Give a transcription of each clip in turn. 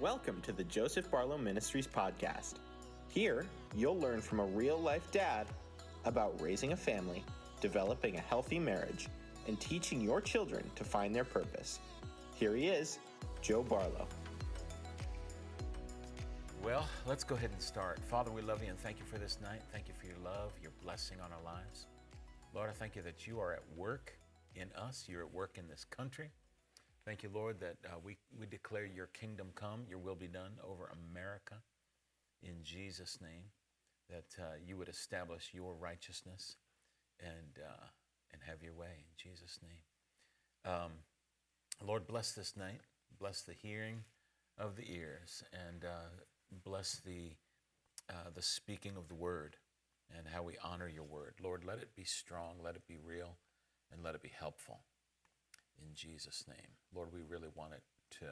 Welcome to the Joseph Barlow Ministries podcast. Here, you'll learn from a real life dad about raising a family, developing a healthy marriage, and teaching your children to find their purpose. Here he is, Joe Barlow. Well, let's go ahead and start. Father, we love you and thank you for this night. Thank you for your love, your blessing on our lives. Lord, I thank you that you are at work in us, you're at work in this country. Thank you, Lord, that uh, we, we declare your kingdom come, your will be done over America in Jesus' name, that uh, you would establish your righteousness and, uh, and have your way in Jesus' name. Um, Lord, bless this night, bless the hearing of the ears, and uh, bless the, uh, the speaking of the word and how we honor your word. Lord, let it be strong, let it be real, and let it be helpful in Jesus' name. Lord, we really want it to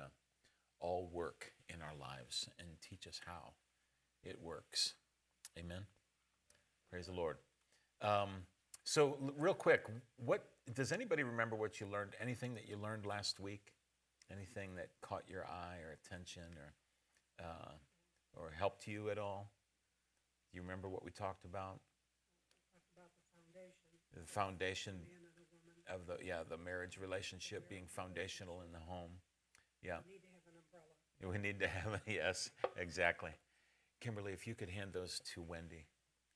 all work in our lives and teach us how it works. Amen. Praise the Lord. Um, so, real quick, what does anybody remember what you learned? Anything that you learned last week? Anything that caught your eye or attention or uh, or helped you at all? Do you remember what we talked about? Talk about the foundation. The foundation Man and a woman of the yeah the marriage relationship being foundational in the home. Yeah, We need to have an umbrella. we need to have a, yes exactly. Kimberly, if you could hand those to Wendy,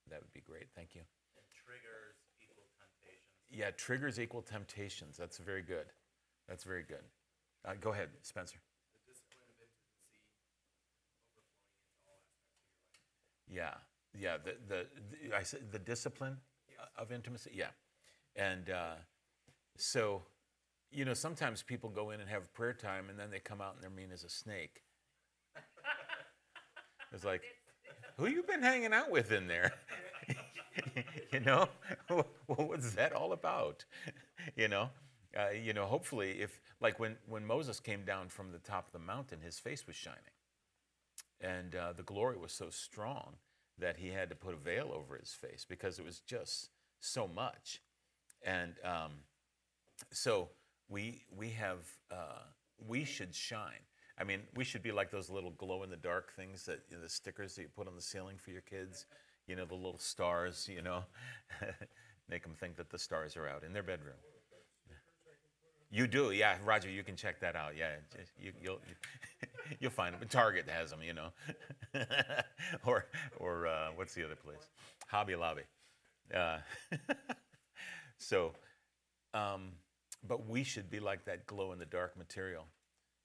that would be great. Thank you. and triggers equal temptations. Yeah, triggers equal temptations. That's very good. That's very good. Uh, go ahead, Spencer. The discipline of intimacy overflowing into all aspects of your life. Yeah, yeah. The the, the I said the discipline of intimacy. Yeah, and uh, so you know sometimes people go in and have prayer time, and then they come out and they're mean as a snake. It's like, who you been hanging out with in there? you know, what's that all about? You know, uh, you know. Hopefully, if like when when Moses came down from the top of the mountain, his face was shining and uh, the glory was so strong that he had to put a veil over his face because it was just so much and um, so we we have uh, we should shine i mean we should be like those little glow in the dark things that you know, the stickers that you put on the ceiling for your kids you know the little stars you know make them think that the stars are out in their bedroom you do, yeah, Roger. You can check that out. Yeah, you, you'll you'll find them. Target has them, you know, or or uh, what's the other place? Hobby Lobby. Uh, so, um, but we should be like that glow in the dark material.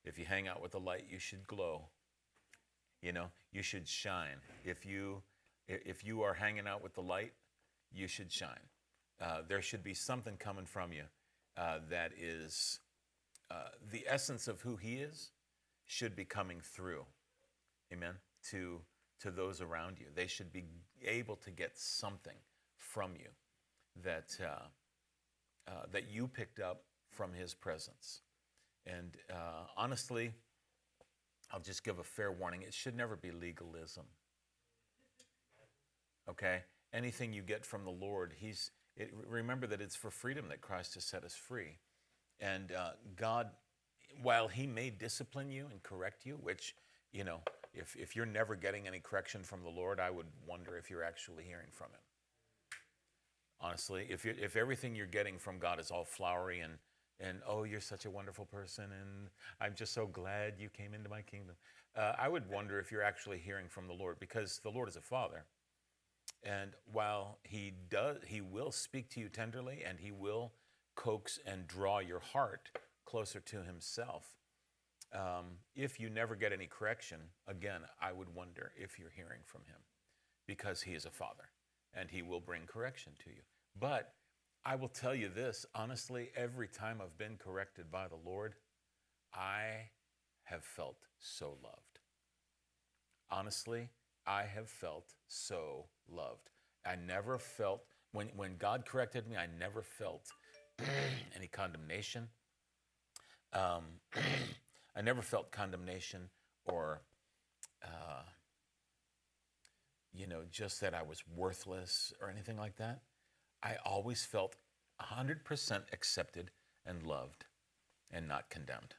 If you hang out with the light, you should glow. You know, you should shine. If you if you are hanging out with the light, you should shine. Uh, there should be something coming from you uh, that is uh, the essence of who He is should be coming through. Amen. To to those around you, they should be able to get something from you that uh, that you picked up from His presence. And uh, honestly, I'll just give a fair warning: it should never be legalism. Okay, anything you get from the Lord, He's it, remember that it's for freedom that Christ has set us free. And uh, God, while He may discipline you and correct you, which, you know, if, if you're never getting any correction from the Lord, I would wonder if you're actually hearing from Him. Honestly, if, you if everything you're getting from God is all flowery and, and oh, you're such a wonderful person, and I'm just so glad you came into my kingdom, uh, I would wonder if you're actually hearing from the Lord because the Lord is a father. And while he does, he will speak to you tenderly and he will coax and draw your heart closer to himself. Um, if you never get any correction, again, I would wonder if you're hearing from him because he is a father and he will bring correction to you. But I will tell you this honestly, every time I've been corrected by the Lord, I have felt so loved. Honestly, I have felt so loved. I never felt, when, when God corrected me, I never felt any condemnation. Um, I never felt condemnation or, uh, you know, just that I was worthless or anything like that. I always felt 100% accepted and loved and not condemned.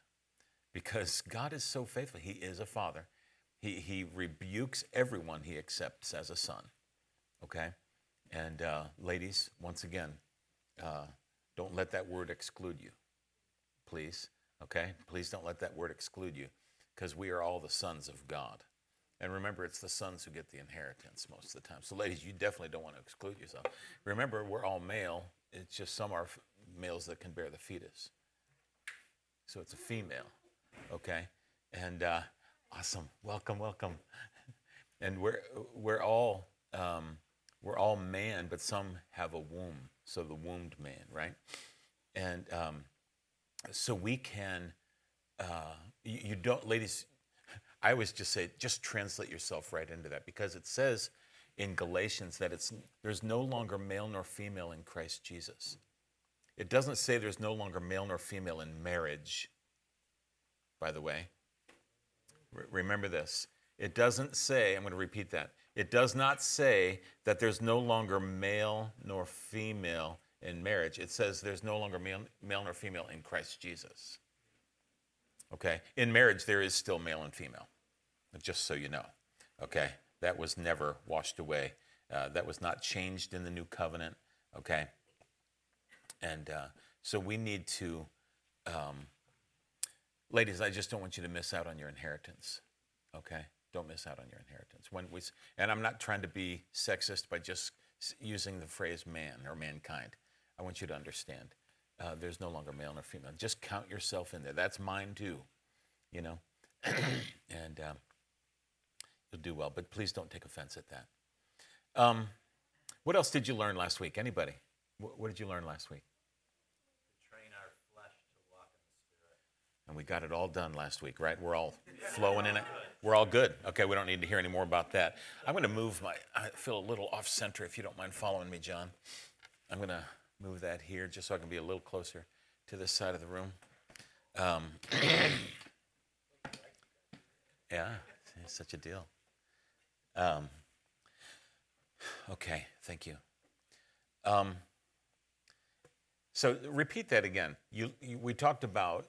because God is so faithful. He is a father. He, he rebukes everyone he accepts as a son. Okay? And uh, ladies, once again, uh, don't let that word exclude you. Please. Okay? Please don't let that word exclude you because we are all the sons of God. And remember, it's the sons who get the inheritance most of the time. So, ladies, you definitely don't want to exclude yourself. Remember, we're all male. It's just some are males that can bear the fetus. So it's a female, okay? And uh, awesome, welcome, welcome. And we're we're all um, we're all man, but some have a womb. So the wombed man, right? And um, so we can. Uh, you, you don't, ladies. I always just say, just translate yourself right into that because it says in Galatians that it's there's no longer male nor female in Christ Jesus. It doesn't say there's no longer male nor female in marriage, by the way. Re- remember this. It doesn't say, I'm going to repeat that. It does not say that there's no longer male nor female in marriage. It says there's no longer male, male nor female in Christ Jesus. Okay? In marriage, there is still male and female, just so you know. Okay? That was never washed away. Uh, that was not changed in the new covenant. Okay? And uh, so we need to, um, ladies, I just don't want you to miss out on your inheritance. Okay? Don't miss out on your inheritance. When we, and I'm not trying to be sexist by just using the phrase man or mankind. I want you to understand uh, there's no longer male nor female. Just count yourself in there. That's mine too, you know? and um, you'll do well, but please don't take offense at that. Um, what else did you learn last week? Anybody? What, what did you learn last week? train our flesh to walk in the Spirit. And we got it all done last week, right? We're all flowing in it. We're all good. Okay, we don't need to hear any more about that. I'm going to move my, I feel a little off center if you don't mind following me, John. I'm going to move that here just so I can be a little closer to this side of the room. Um, yeah, it's such a deal. Um, okay, thank you. Um, so repeat that again. You, you, we talked about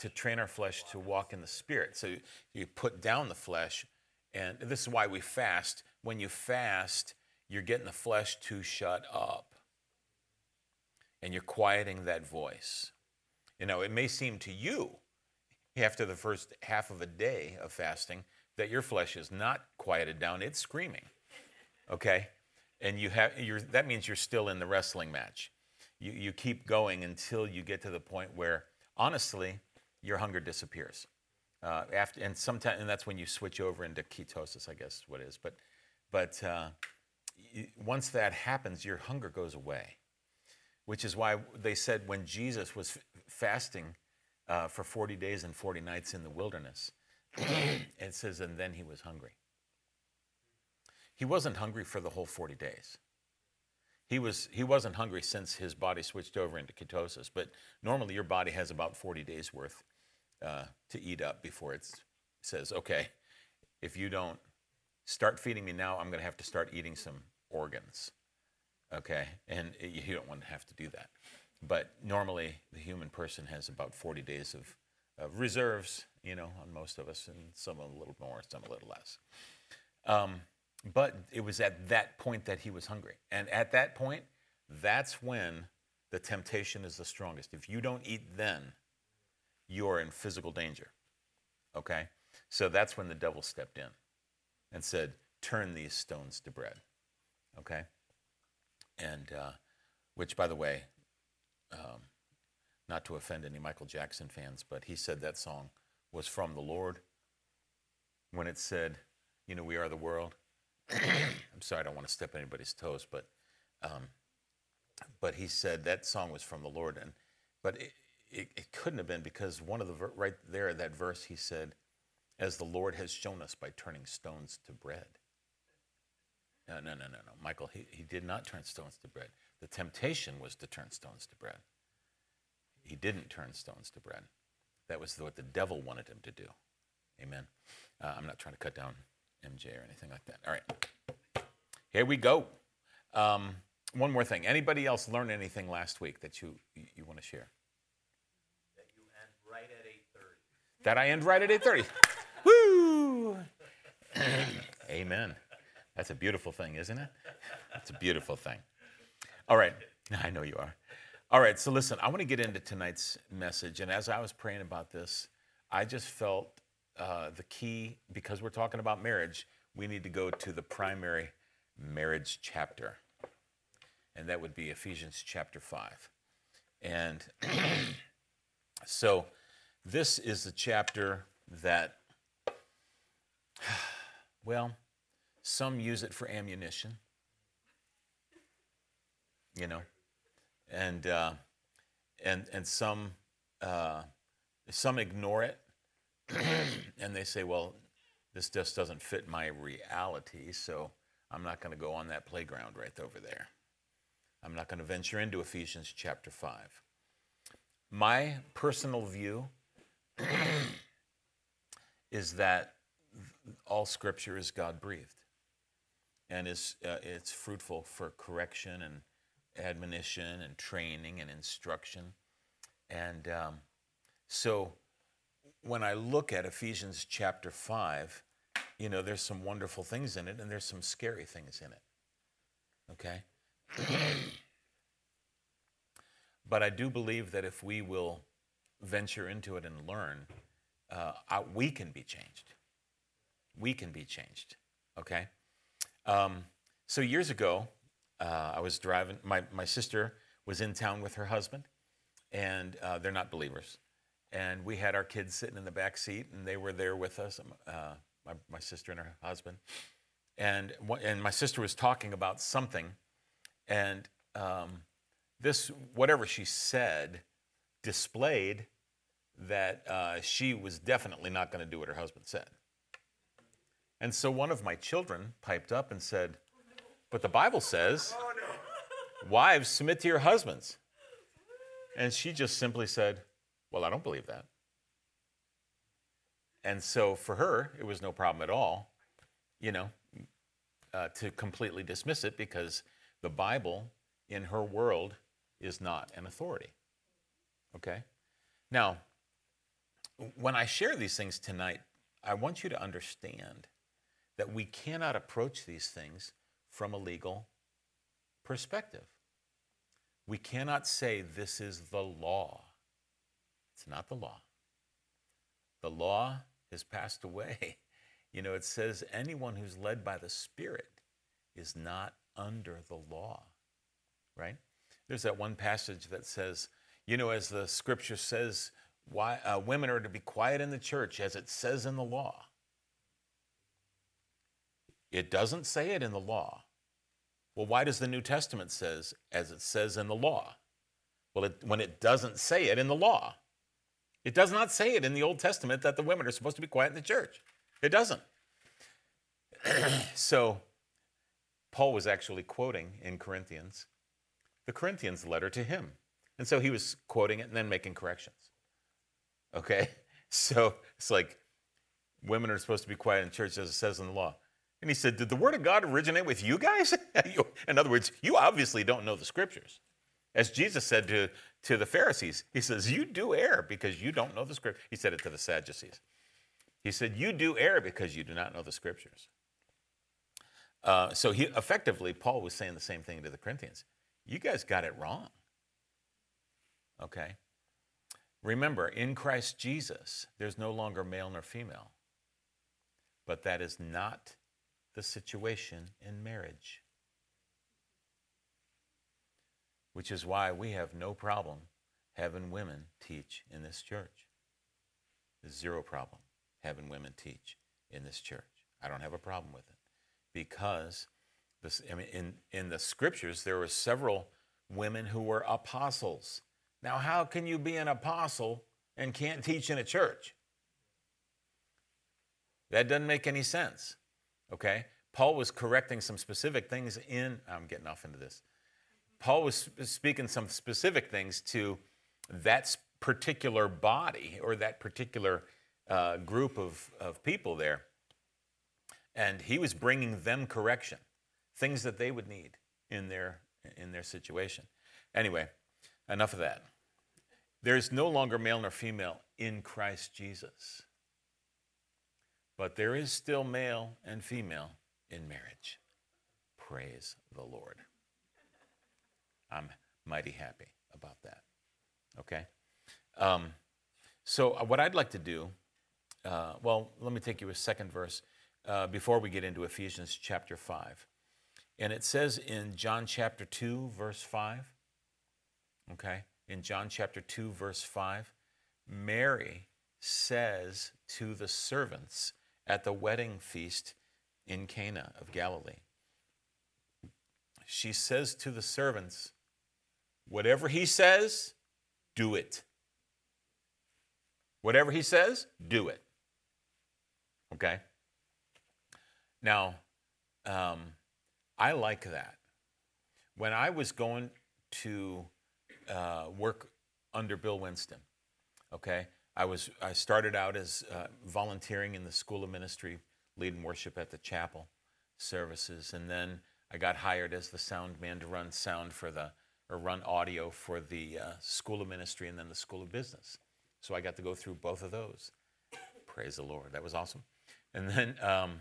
to train our flesh to walk in the spirit. So you put down the flesh, and this is why we fast. When you fast, you're getting the flesh to shut up, and you're quieting that voice. You know, it may seem to you after the first half of a day of fasting that your flesh is not quieted down; it's screaming. Okay, and you have you're, that means you're still in the wrestling match. You you keep going until you get to the point where, honestly, your hunger disappears. Uh, after and sometimes and that's when you switch over into ketosis, I guess what it is. But but uh, once that happens, your hunger goes away, which is why they said when Jesus was fasting uh, for 40 days and 40 nights in the wilderness, it says, and then he was hungry. He wasn't hungry for the whole 40 days. He, was, he wasn't hungry since his body switched over into ketosis, but normally your body has about 40 days worth uh, to eat up before it says, okay, if you don't start feeding me now, I'm going to have to start eating some organs. Okay, and you don't want to have to do that. But normally, the human person has about 40 days of, of reserves, you know, on most of us, and some a little more, some a little less. Um, but it was at that point that he was hungry. And at that point, that's when the temptation is the strongest. If you don't eat then, you're in physical danger. Okay? So that's when the devil stepped in and said, Turn these stones to bread. Okay? And, uh, which, by the way, um, not to offend any Michael Jackson fans, but he said that song was from the Lord when it said, You know, we are the world. I'm sorry, I don't want to step anybody's toes, but um, but he said that song was from the Lord, and but it, it, it couldn't have been because one of the ver- right there that verse he said, "As the Lord has shown us by turning stones to bread." No, no, no, no, no, Michael. He, he did not turn stones to bread. The temptation was to turn stones to bread. He didn't turn stones to bread. That was what the devil wanted him to do. Amen. Uh, I'm not trying to cut down MJ or anything like that. All right. Here we go. Um, one more thing. Anybody else learn anything last week that you, you, you want to share? That you end right at 8.30. That I end right at 8:30. Woo! Amen. That's a beautiful thing, isn't it? That's a beautiful thing. All right. I know you are. All right, so listen, I want to get into tonight's message. And as I was praying about this, I just felt uh, the key, because we're talking about marriage, we need to go to the primary marriage chapter. And that would be Ephesians chapter 5. And so this is the chapter that, well, some use it for ammunition, you know, and uh, and and some uh, some ignore it, and they say, well, this just doesn't fit my reality, so I'm not going to go on that playground right over there. I'm not going to venture into Ephesians chapter five. My personal view is that all Scripture is God breathed and is uh, it's fruitful for correction and admonition and training and instruction. And um, so when I look at Ephesians chapter 5, you know, there's some wonderful things in it and there's some scary things in it. Okay? but I do believe that if we will venture into it and learn, uh, we can be changed. We can be changed. Okay? Um, so years ago, uh, I was driving, my, my sister was in town with her husband, and uh, they're not believers. And we had our kids sitting in the back seat, and they were there with us, um, uh, my, my sister and her husband. And, and my sister was talking about something, and um, this, whatever she said, displayed that uh, she was definitely not going to do what her husband said. And so one of my children piped up and said, But the Bible says, wives, submit to your husbands. And she just simply said, Well, I don't believe that. And so for her, it was no problem at all, you know, uh, to completely dismiss it because the Bible in her world is not an authority. Okay? Now, when I share these things tonight, I want you to understand that we cannot approach these things from a legal perspective. We cannot say this is the law. It's not the law. The law has passed away. You know, it says anyone who's led by the Spirit is not under the law, right? There's that one passage that says, you know, as the scripture says, why, uh, women are to be quiet in the church, as it says in the law. It doesn't say it in the law. Well, why does the New Testament says as it says in the law? Well, it, when it doesn't say it in the law, it does not say it in the Old Testament that the women are supposed to be quiet in the church. It doesn't. so, Paul was actually quoting in Corinthians the Corinthians letter to him. And so he was quoting it and then making corrections. Okay? So it's like women are supposed to be quiet in church as it says in the law. And he said, Did the word of God originate with you guys? in other words, you obviously don't know the scriptures. As Jesus said to, to the Pharisees, he says, You do err because you don't know the scripture. He said it to the Sadducees. He said, You do err because you do not know the scriptures. Uh, so he effectively, Paul was saying the same thing to the Corinthians. You guys got it wrong. Okay? Remember, in Christ Jesus, there's no longer male nor female. But that is not the situation in marriage. Which is why we have no problem having women teach in this church. Zero problem having women teach in this church. I don't have a problem with it because this, I mean, in, in the scriptures, there were several women who were apostles. Now, how can you be an apostle and can't teach in a church? That doesn't make any sense. Okay? Paul was correcting some specific things in, I'm getting off into this. Paul was speaking some specific things to that particular body or that particular uh, group of, of people there. And he was bringing them correction, things that they would need in their, in their situation. Anyway, enough of that. There's no longer male nor female in Christ Jesus. But there is still male and female in marriage. Praise the Lord. I'm mighty happy about that. Okay? Um, so, uh, what I'd like to do, uh, well, let me take you a second verse uh, before we get into Ephesians chapter 5. And it says in John chapter 2, verse 5, okay, in John chapter 2, verse 5, Mary says to the servants at the wedding feast in Cana of Galilee, she says to the servants, Whatever he says, do it. Whatever he says, do it. Okay? Now, um, I like that. When I was going to uh, work under Bill Winston, okay, I was I started out as uh, volunteering in the School of Ministry, leading worship at the chapel services, and then I got hired as the sound man to run sound for the or run audio for the uh, School of Ministry and then the School of Business. So I got to go through both of those. Praise the Lord, that was awesome. And then um,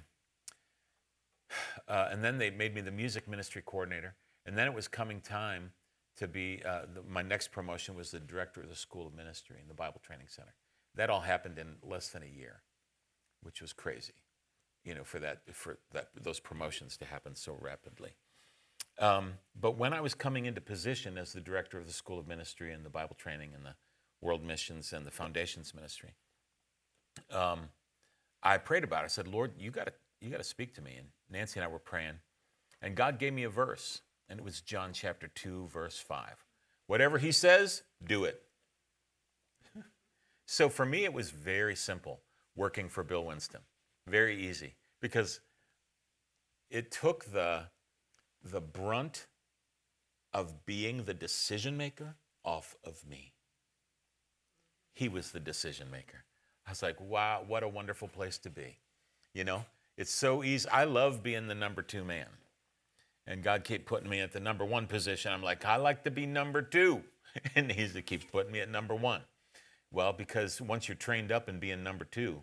uh, and then they made me the music ministry coordinator. And then it was coming time to be, uh, the, my next promotion was the director of the School of Ministry in the Bible Training Center. That all happened in less than a year, which was crazy, you know, for, that, for that, those promotions to happen so rapidly. Um, but when I was coming into position as the director of the School of Ministry and the Bible Training and the World Missions and the Foundations Ministry, um, I prayed about it. I said, Lord, you got to you got to speak to me. And Nancy and I were praying, and God gave me a verse, and it was John chapter 2, verse 5. Whatever he says, do it. So for me, it was very simple working for Bill Winston. Very easy because it took the, the brunt of being the decision maker off of me. He was the decision maker. I was like, wow, what a wonderful place to be. You know, it's so easy. I love being the number two man. And God kept putting me at the number one position. I'm like, I like to be number two. And He keeps putting me at number one. Well, because once you're trained up in being number two,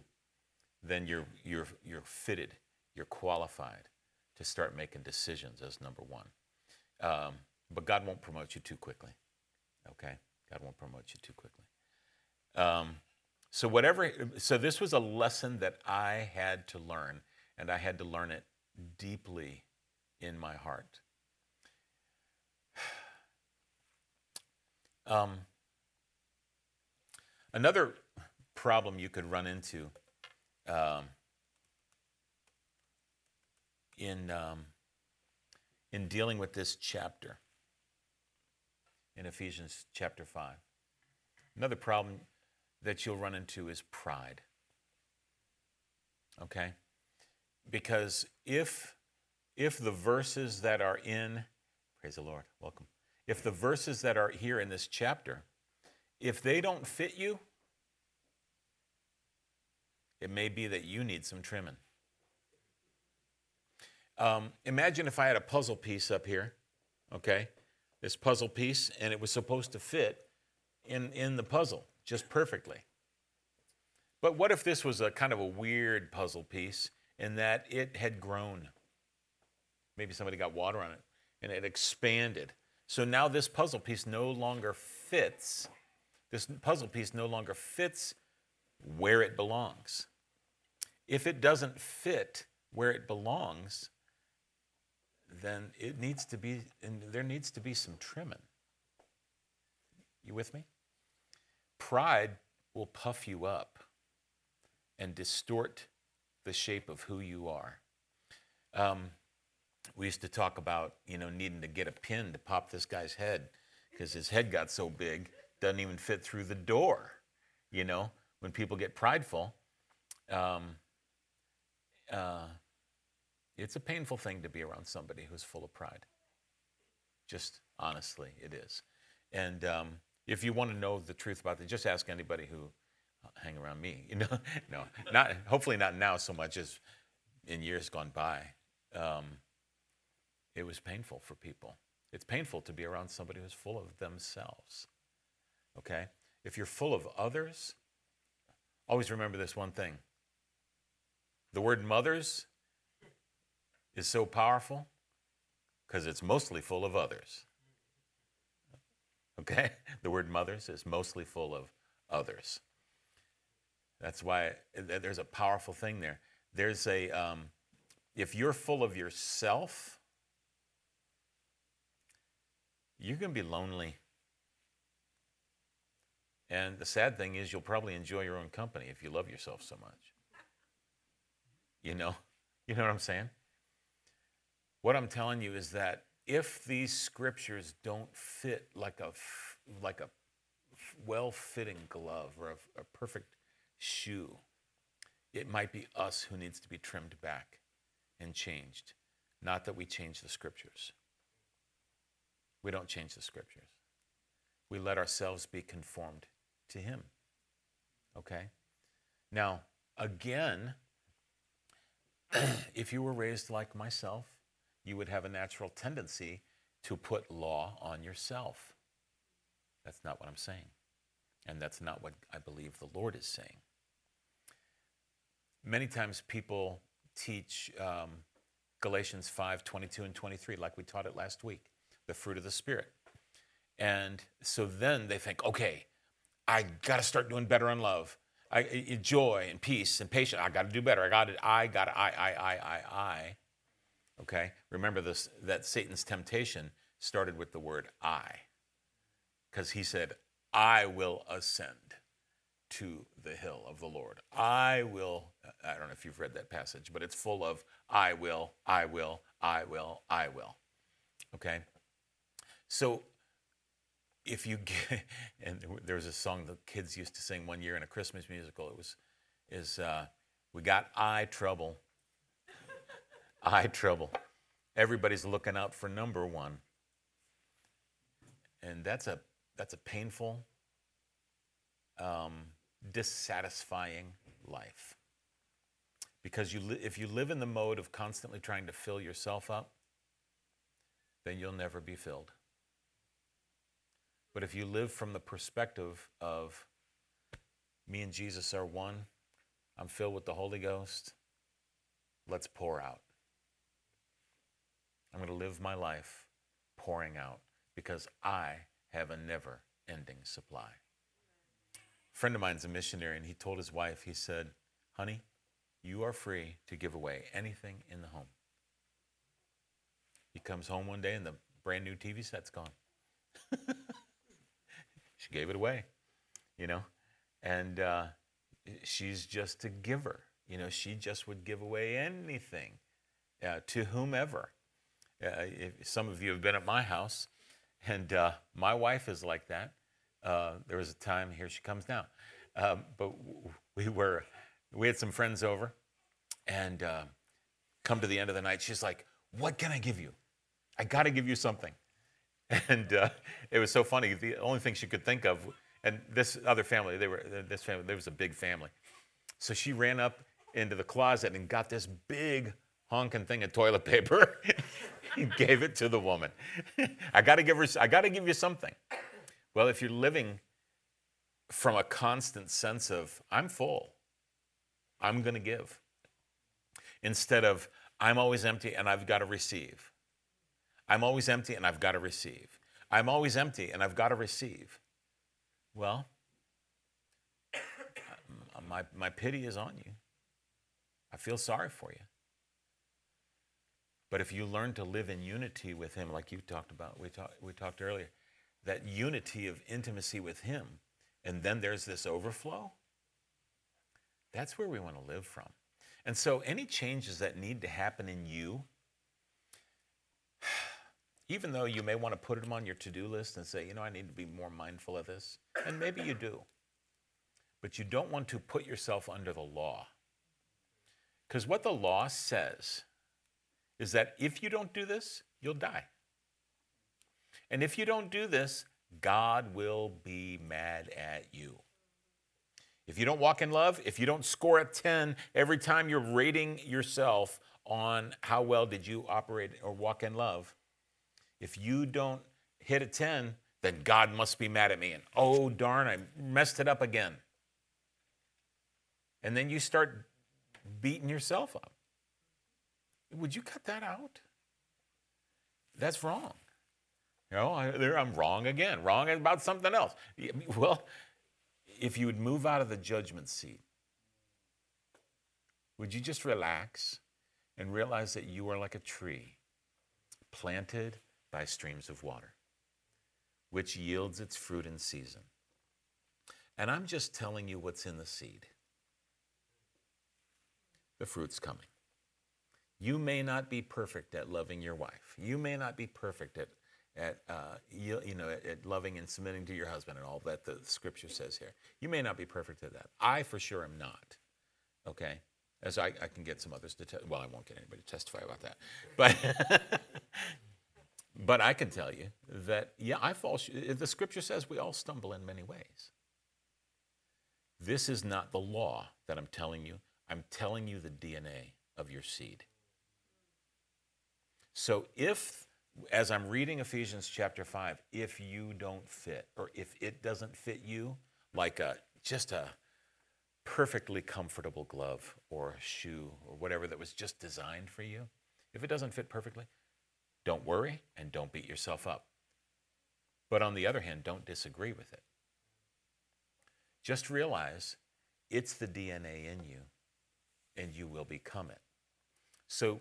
then you're, you're, you're fitted, you're qualified to start making decisions as number one. Um, but God won't promote you too quickly. Okay? God won't promote you too quickly. Um, so whatever so this was a lesson that I had to learn and I had to learn it deeply in my heart. Um, another problem you could run into um, in, um, in dealing with this chapter in Ephesians chapter 5. Another problem that you'll run into is pride. Okay? Because if if the verses that are in praise the Lord, welcome. If the verses that are here in this chapter, if they don't fit you, it may be that you need some trimming. Um, imagine if I had a puzzle piece up here, okay? This puzzle piece, and it was supposed to fit in, in the puzzle just perfectly. But what if this was a kind of a weird puzzle piece in that it had grown? Maybe somebody got water on it and it expanded. So now this puzzle piece no longer fits. This puzzle piece no longer fits where it belongs. If it doesn't fit where it belongs, then it needs to be, and there needs to be some trimming. You with me? Pride will puff you up and distort the shape of who you are. Um, we used to talk about, you know, needing to get a pin to pop this guy's head because his head got so big, doesn't even fit through the door. You know, when people get prideful, um, uh, it's a painful thing to be around somebody who's full of pride. Just honestly, it is. And um, if you want to know the truth about it, just ask anybody who uh, hang around me. You know, no, not hopefully not now so much as in years gone by. Um, it was painful for people. It's painful to be around somebody who's full of themselves. Okay, if you're full of others, always remember this one thing the word mothers is so powerful because it's mostly full of others. Okay? The word mothers is mostly full of others. That's why there's a powerful thing there. There's a, um, if you're full of yourself, you're going to be lonely. And the sad thing is, you'll probably enjoy your own company if you love yourself so much. You know? You know what I'm saying? What I'm telling you is that if these scriptures don't fit like a, like a well fitting glove or a, a perfect shoe, it might be us who needs to be trimmed back and changed. Not that we change the scriptures. We don't change the scriptures. We let ourselves be conformed to Him. Okay? Now, again, if you were raised like myself, you would have a natural tendency to put law on yourself. That's not what I'm saying. And that's not what I believe the Lord is saying. Many times people teach um, Galatians 5 22 and 23, like we taught it last week, the fruit of the Spirit. And so then they think, okay, I got to start doing better in love. I, joy and peace and patience. I got to do better. I got it. I got it. I, I, I, I, I. Okay? Remember this that Satan's temptation started with the word I. Because he said, I will ascend to the hill of the Lord. I will, I don't know if you've read that passage, but it's full of I will, I will, I will, I will. Okay? So if you get, and there was a song the kids used to sing one year in a Christmas musical. It was, is uh, we got eye trouble, eye trouble. Everybody's looking out for number one, and that's a that's a painful, um, dissatisfying life. Because you li- if you live in the mode of constantly trying to fill yourself up, then you'll never be filled. But if you live from the perspective of me and Jesus are one, I'm filled with the Holy Ghost, let's pour out. I'm going to live my life pouring out because I have a never ending supply. A friend of mine's a missionary, and he told his wife, he said, Honey, you are free to give away anything in the home. He comes home one day and the brand new TV set's gone. she gave it away, you know, and uh, she's just a giver. You know, she just would give away anything uh, to whomever. Uh, some of you have been at my house, and uh, my wife is like that. Uh, there was a time here she comes now, um, but we were we had some friends over, and uh, come to the end of the night, she's like, "What can I give you? I got to give you something." And uh, it was so funny. The only thing she could think of, and this other family, they were this family, there was a big family. So she ran up into the closet and got this big honking thing of toilet paper and gave it to the woman. I got to give her. I got to give you something. Well, if you're living from a constant sense of I'm full, I'm going to give, instead of I'm always empty and I've got to receive. I'm always empty and I've got to receive. I'm always empty and I've got to receive. Well, uh, my, my pity is on you. I feel sorry for you. But if you learn to live in unity with Him, like you talked about, we, talk, we talked earlier, that unity of intimacy with Him, and then there's this overflow, that's where we want to live from. And so, any changes that need to happen in you, even though you may want to put them on your to do list and say, you know, I need to be more mindful of this, and maybe you do, but you don't want to put yourself under the law. Because what the law says is that if you don't do this, you'll die. And if you don't do this, God will be mad at you. If you don't walk in love, if you don't score a 10 every time you're rating yourself on how well did you operate or walk in love, if you don't hit a 10, then God must be mad at me. And oh, darn, I messed it up again. and then you start beating yourself up. Would you cut that out? That's wrong. You know, I, I'm wrong again, wrong about something else. Well, if you would move out of the judgment seat, would you just relax and realize that you are like a tree planted by streams of water, which yields its fruit in season? And I'm just telling you what's in the seed. The fruit's coming. You may not be perfect at loving your wife. You may not be perfect at, at uh, you, you know, at, at loving and submitting to your husband and all that the scripture says here. You may not be perfect at that. I for sure am not. Okay, as I, I can get some others to tell. Well, I won't get anybody to testify about that, but but I can tell you that yeah, I fall. The scripture says we all stumble in many ways. This is not the law that I'm telling you. I'm telling you the DNA of your seed. So if, as I'm reading Ephesians chapter 5, if you don't fit, or if it doesn't fit you, like a, just a perfectly comfortable glove or shoe or whatever that was just designed for you, if it doesn't fit perfectly, don't worry and don't beat yourself up. But on the other hand, don't disagree with it. Just realize it's the DNA in you and you will become it. So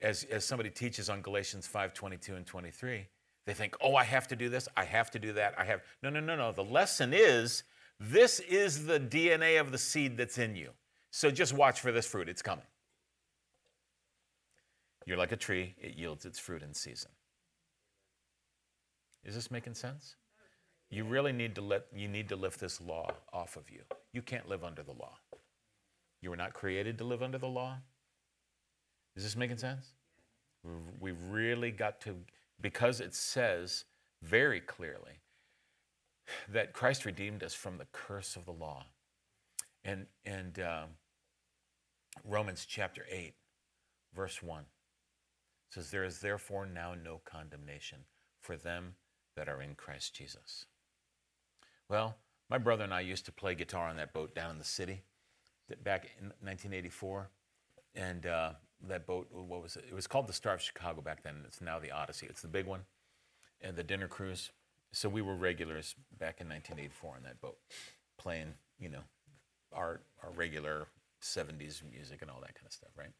as, as somebody teaches on Galatians 5 22 and 23, they think, oh, I have to do this, I have to do that, I have. No, no, no, no. The lesson is this is the DNA of the seed that's in you. So just watch for this fruit, it's coming. You're like a tree, it yields its fruit in season. Is this making sense? You really need to let you need to lift this law off of you. You can't live under the law. You were not created to live under the law. Is this making sense? We've really got to, because it says very clearly that Christ redeemed us from the curse of the law. And, and um, Romans chapter 8, verse 1 says, There is therefore now no condemnation for them that are in Christ Jesus. Well, my brother and I used to play guitar on that boat down in the city back in 1984. And uh, that boat, what was it? It was called the Star of Chicago back then. It's now the Odyssey. It's the big one, and the dinner cruise. So we were regulars back in 1984 on that boat, playing, you know, our our regular 70s music and all that kind of stuff, right?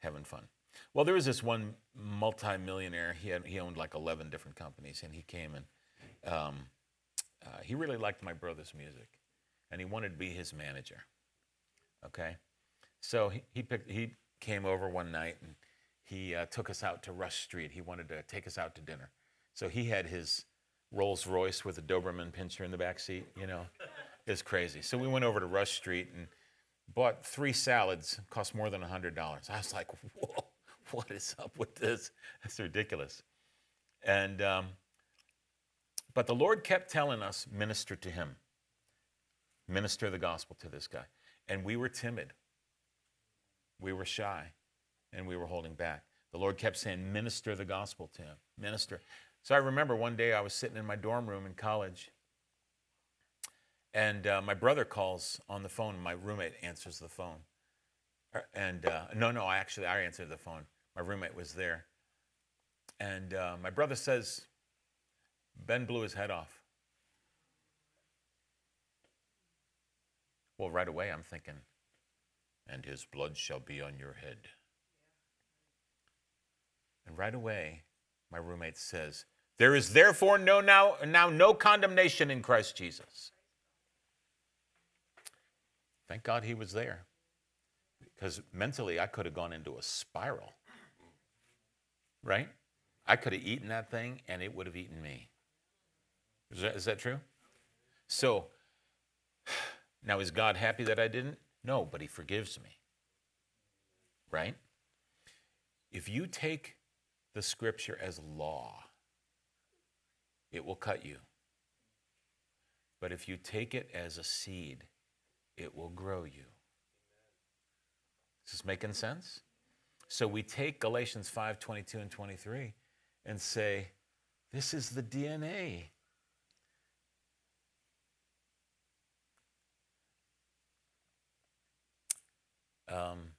Having fun. Well, there was this one multimillionaire. He had he owned like 11 different companies, and he came and um, uh, he really liked my brother's music, and he wanted to be his manager. Okay, so he he, picked, he came over one night and he uh, took us out to Rush Street. He wanted to take us out to dinner, so he had his Rolls Royce with a Doberman pinscher in the back seat. You know, it's crazy. So we went over to Rush Street and bought three salads. Cost more than a hundred dollars. I was like, whoa, what is up with this? That's ridiculous. And um, but the Lord kept telling us, minister to him, minister the gospel to this guy. And we were timid. We were shy and we were holding back. The Lord kept saying, minister the gospel to him, minister. So I remember one day I was sitting in my dorm room in college and uh, my brother calls on the phone. My roommate answers the phone. Uh, And uh, no, no, I actually I answered the phone. My roommate was there. And uh, my brother says, Ben blew his head off. Well, right away I'm thinking, and his blood shall be on your head. And right away, my roommate says, There is therefore no now, now no condemnation in Christ Jesus. Thank God he was there. Because mentally I could have gone into a spiral. Right? I could have eaten that thing and it would have eaten me. Is that, is that true? So, now is God happy that I didn't? No, but he forgives me. Right? If you take the scripture as law, it will cut you. But if you take it as a seed, it will grow you. Is this making sense? So we take Galatians 5 22 and 23 and say, this is the DNA. Um,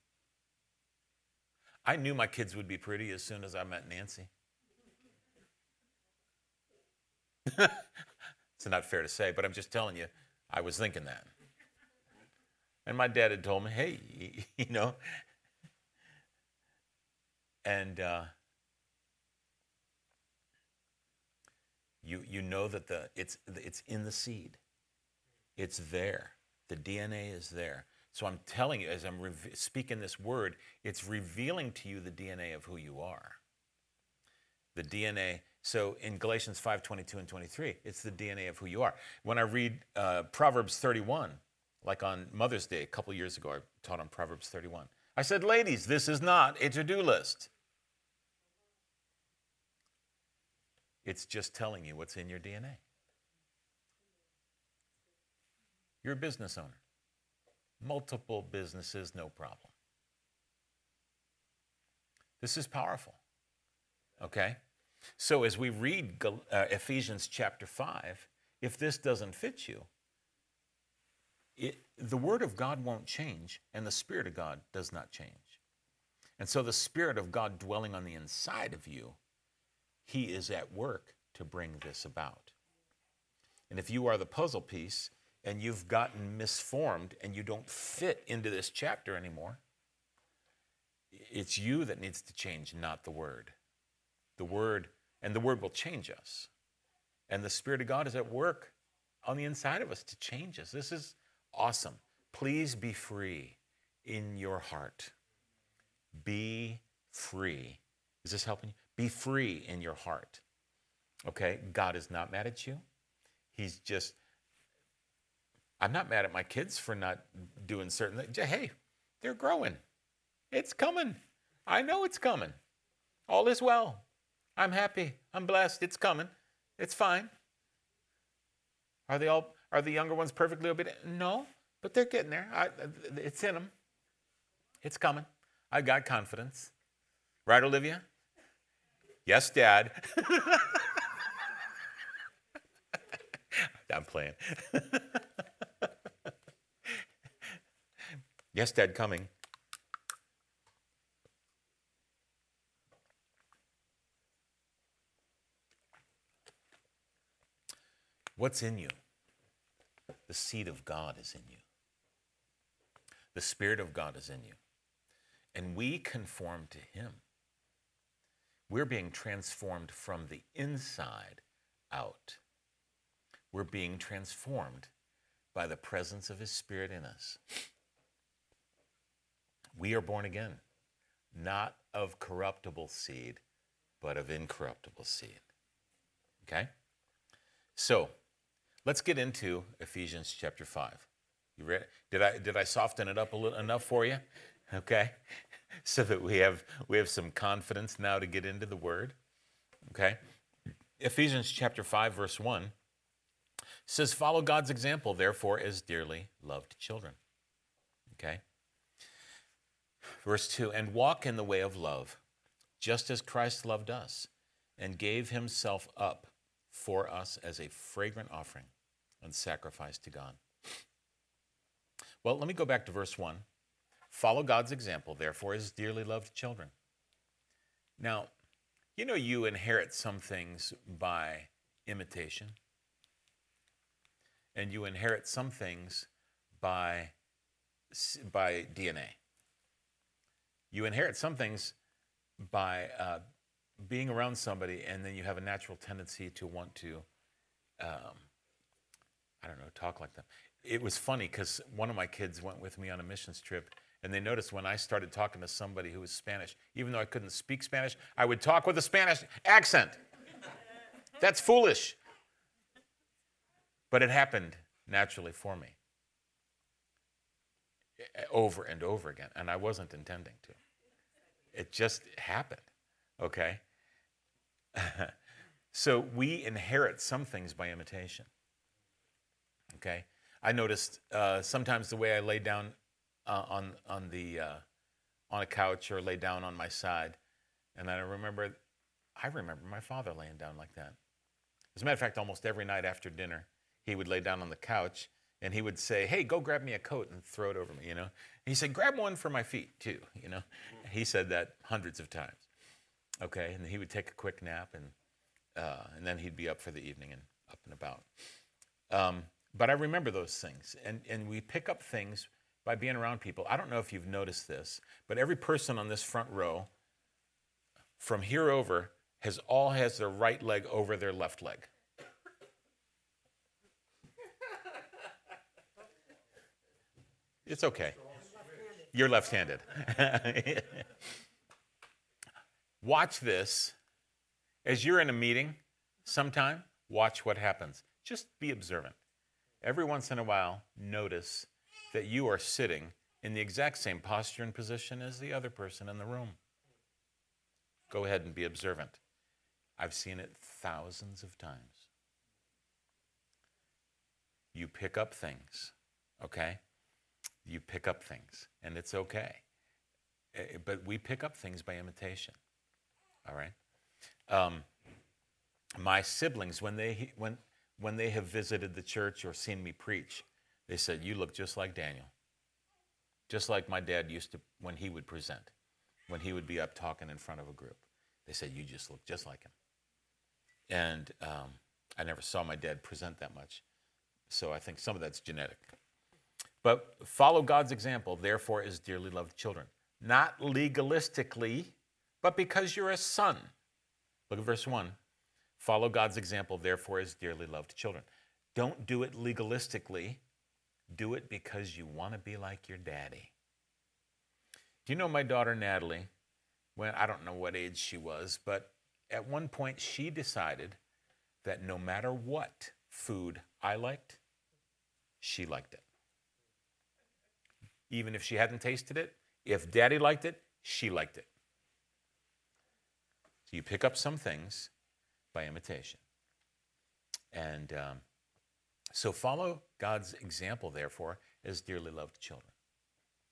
I knew my kids would be pretty as soon as I met Nancy. it's not fair to say, but I'm just telling you, I was thinking that. And my dad had told me, hey, you know. And uh, you, you know that the, it's, it's in the seed, it's there. The DNA is there. So I'm telling you, as I'm re- speaking this word, it's revealing to you the DNA of who you are. The DNA. So in Galatians 5 22 and 23, it's the DNA of who you are. When I read uh, Proverbs 31, like on Mother's Day a couple years ago, I taught on Proverbs 31. I said, ladies, this is not a to do list. It's just telling you what's in your DNA. You're a business owner. Multiple businesses, no problem. This is powerful. Okay? So as we read uh, Ephesians chapter 5, if this doesn't fit you, it, the Word of God won't change, and the Spirit of God does not change. And so the Spirit of God dwelling on the inside of you, He is at work to bring this about. And if you are the puzzle piece and you've gotten misformed and you don't fit into this chapter anymore, it's you that needs to change, not the Word. The Word, and the Word will change us. And the Spirit of God is at work on the inside of us to change us. This is awesome. Please be free in your heart. Be free. Is this helping you? Be free in your heart. Okay? God is not mad at you. He's just, I'm not mad at my kids for not doing certain things. Hey, they're growing. It's coming. I know it's coming. All is well. I'm happy. I'm blessed. It's coming. It's fine. Are they all are the younger ones perfectly obedient? No, but they're getting there. I, it's in them. It's coming. I got confidence. Right, Olivia? Yes, Dad. I'm playing. yes, Dad, coming. What's in you? The seed of God is in you. The Spirit of God is in you. And we conform to Him. We're being transformed from the inside out. We're being transformed by the presence of His Spirit in us. We are born again, not of corruptible seed, but of incorruptible seed. Okay? So, Let's get into Ephesians chapter 5. You ready? Did I, did I soften it up a little enough for you? Okay? So that we have, we have some confidence now to get into the word. Okay? Ephesians chapter 5, verse 1 says, Follow God's example, therefore, as dearly loved children. Okay? Verse 2 And walk in the way of love, just as Christ loved us and gave himself up for us as a fragrant offering and sacrifice to God. Well, let me go back to verse 1. Follow God's example, therefore, as dearly loved children. Now, you know, you inherit some things by imitation, and you inherit some things by, by DNA. You inherit some things by uh, being around somebody, and then you have a natural tendency to want to um, I don't know, talk like them. It was funny because one of my kids went with me on a missions trip, and they noticed when I started talking to somebody who was Spanish, even though I couldn't speak Spanish, I would talk with a Spanish accent. That's foolish. But it happened naturally for me over and over again, and I wasn't intending to. It just happened, okay? so we inherit some things by imitation. Okay, I noticed uh, sometimes the way I lay down uh, on on the uh, on a couch or lay down on my side, and I remember, I remember my father laying down like that. As a matter of fact, almost every night after dinner, he would lay down on the couch and he would say, "Hey, go grab me a coat and throw it over me," you know. And he said, "Grab one for my feet too," you know. He said that hundreds of times. Okay, and he would take a quick nap, and uh, and then he'd be up for the evening and up and about. Um, but I remember those things, and and we pick up things by being around people. I don't know if you've noticed this, but every person on this front row, from here over, has all has their right leg over their left leg. It's okay. You're left handed. watch this. As you're in a meeting sometime, watch what happens. Just be observant. Every once in a while, notice that you are sitting in the exact same posture and position as the other person in the room. Go ahead and be observant. I've seen it thousands of times. You pick up things, okay? You pick up things, and it's okay. Eh, But we pick up things by imitation, all right? Um, my siblings, when they, when, when they have visited the church or seen me preach, they said, You look just like Daniel. Just like my dad used to when he would present, when he would be up talking in front of a group. They said, You just look just like him. And um, I never saw my dad present that much. So I think some of that's genetic. But follow God's example, therefore, as dearly loved children. Not legalistically, but because you're a son. Look at verse 1. Follow God's example, therefore, as dearly loved children. Don't do it legalistically, do it because you want to be like your daddy. Do you know my daughter Natalie? When I don't know what age she was, but at one point she decided that no matter what food I liked, she liked it. Even if she hadn't tasted it, if daddy liked it, she liked it. So you pick up some things by imitation. And um, so follow God's example, therefore, as dearly loved children.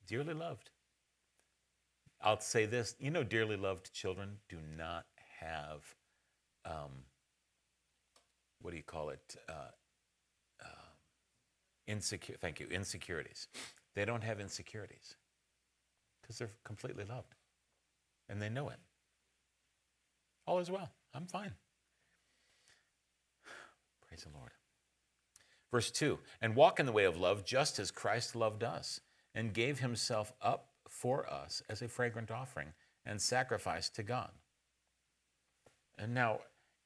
Dearly loved. I'll say this you know, dearly loved children do not have, um, what do you call it? Uh, uh, insecure, thank you, insecurities. They don't have insecurities because they're completely loved and they know it. All is well. I'm fine. Praise the Lord. Verse 2 And walk in the way of love, just as Christ loved us and gave himself up for us as a fragrant offering and sacrifice to God. And now,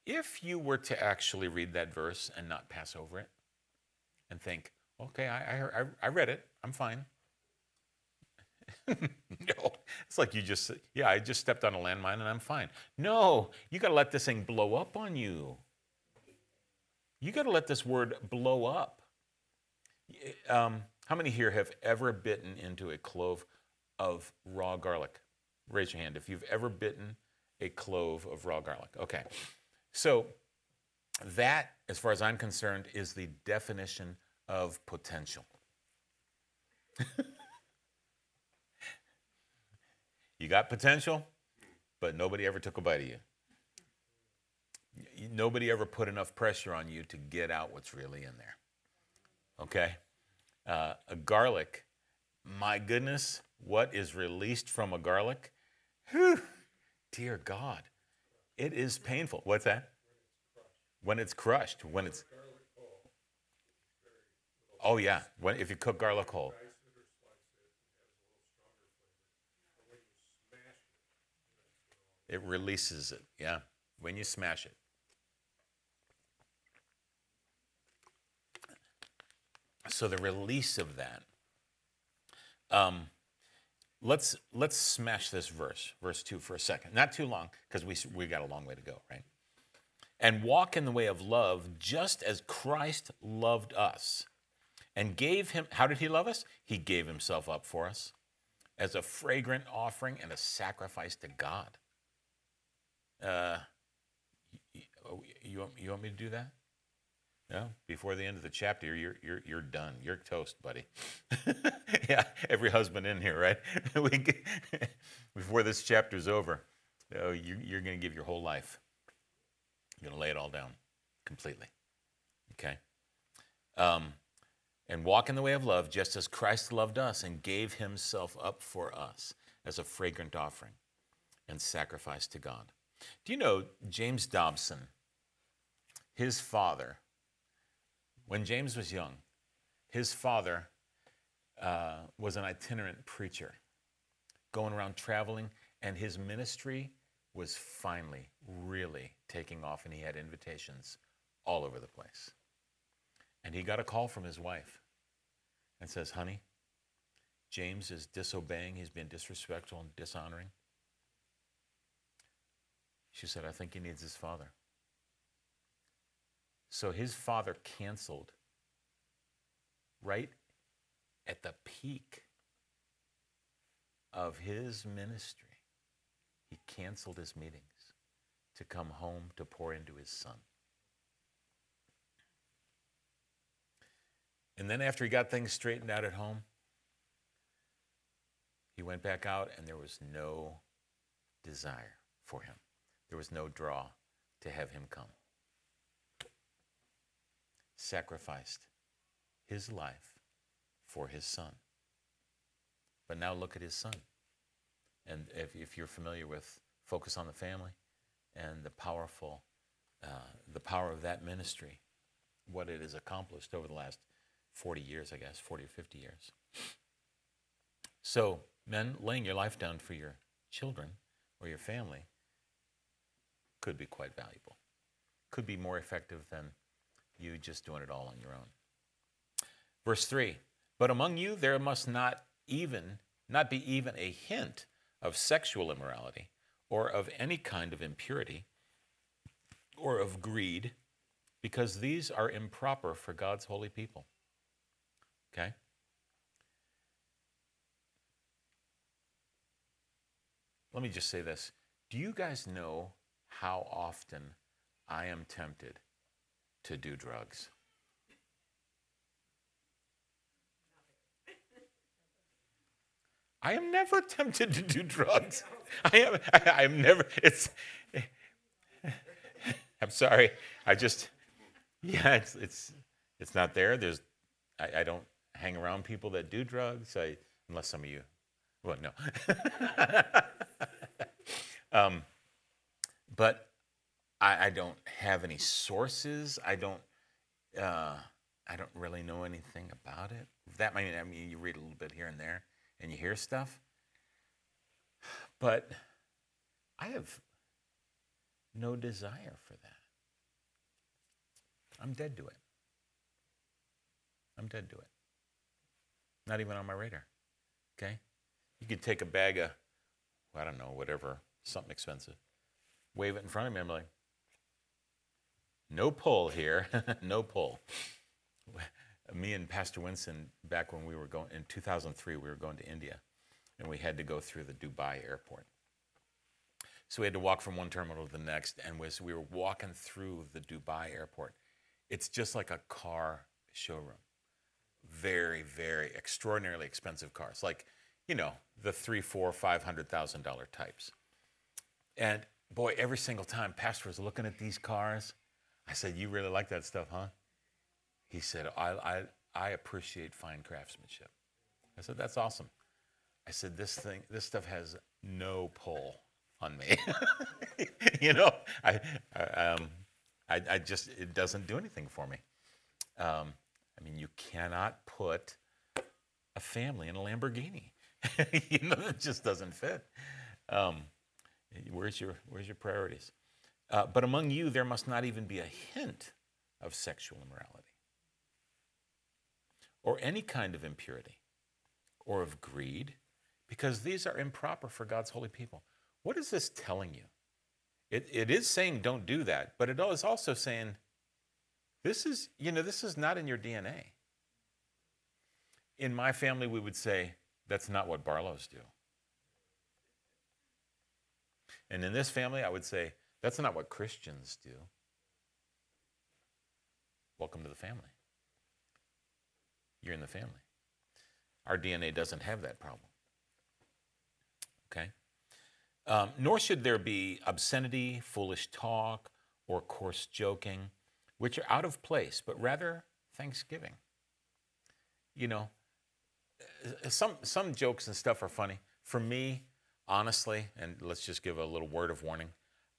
if you were to actually read that verse and not pass over it and think, okay, I, I, I read it, I'm fine. no, it's like you just, yeah, I just stepped on a landmine and I'm fine. No, you got to let this thing blow up on you. You got to let this word blow up. Um, how many here have ever bitten into a clove of raw garlic? Raise your hand if you've ever bitten a clove of raw garlic. Okay. So, that, as far as I'm concerned, is the definition of potential. you got potential, but nobody ever took a bite of you. Nobody ever put enough pressure on you to get out what's really in there. Okay? Uh, a garlic, my goodness, what is released from a garlic? Whew, dear God, it is painful. What's that? When it's crushed, when it's. Oh yeah, when if you cook garlic whole. It releases it. Yeah, when you smash it. So the release of that. Um, let's let's smash this verse, verse two, for a second. Not too long, because we we got a long way to go, right? And walk in the way of love, just as Christ loved us, and gave him. How did he love us? He gave himself up for us, as a fragrant offering and a sacrifice to God. Uh, y- y- you want, you want me to do that? No, before the end of the chapter, you're you're you're done. You're toast, buddy. yeah, every husband in here, right? we, before this chapter's over, oh, you, you're going to give your whole life. You're going to lay it all down completely. Okay. Um, and walk in the way of love, just as Christ loved us and gave himself up for us as a fragrant offering and sacrifice to God. Do you know James Dobson, his father, when James was young, his father uh, was an itinerant preacher going around traveling, and his ministry was finally really taking off, and he had invitations all over the place. And he got a call from his wife and says, Honey, James is disobeying, he's been disrespectful and dishonoring. She said, I think he needs his father. So his father canceled right at the peak of his ministry. He canceled his meetings to come home to pour into his son. And then after he got things straightened out at home, he went back out and there was no desire for him. There was no draw to have him come. Sacrificed his life for his son. But now look at his son. And if, if you're familiar with Focus on the Family and the powerful, uh, the power of that ministry, what it has accomplished over the last 40 years, I guess, 40 or 50 years. So, men, laying your life down for your children or your family could be quite valuable. Could be more effective than you just doing it all on your own. Verse 3 But among you there must not even not be even a hint of sexual immorality or of any kind of impurity or of greed, because these are improper for God's holy people. Okay? Let me just say this. Do you guys know how often I am tempted to do drugs? I am never tempted to do drugs. I am. I, am never. It's. I'm sorry. I just. Yeah, it's it's it's not there. There's. I, I don't hang around people that do drugs. I unless some of you. Well, no. um, but I, I don't have any sources. I don't. Uh, I don't really know anything about it. That might. I mean, you read a little bit here and there and you hear stuff. But I have no desire for that. I'm dead to it. I'm dead to it. Not even on my radar. Okay? You could take a bag of, I don't know, whatever, something expensive, wave it in front of me. I'm like, no pull here, no pull me and Pastor Winston, back when we were going in 2003, we were going to India, and we had to go through the Dubai airport. So we had to walk from one terminal to the next, and as we were walking through the Dubai airport, it's just like a car showroom. Very, very extraordinarily expensive cars, like you know the three, four, five hundred thousand dollar types. And boy, every single time Pastor was looking at these cars, I said, "You really like that stuff, huh?" He said, I, I, I appreciate fine craftsmanship. I said, That's awesome. I said, This thing, this stuff has no pull on me. you know, I, I, um, I, I, just, it doesn't do anything for me. Um, I mean, you cannot put a family in a Lamborghini. you know, it just doesn't fit. Um, where's your, where's your priorities? Uh, but among you, there must not even be a hint of sexual immorality or any kind of impurity or of greed, because these are improper for God's holy people. What is this telling you? It, it is saying don't do that, but it is also saying this is, you know, this is not in your DNA. In my family, we would say that's not what Barlows do. And in this family, I would say that's not what Christians do. Welcome to the family you're in the family. Our DNA doesn't have that problem. Okay? Um, nor should there be obscenity, foolish talk, or coarse joking, which are out of place, but rather thanksgiving. you know, uh, some some jokes and stuff are funny. For me, honestly, and let's just give a little word of warning.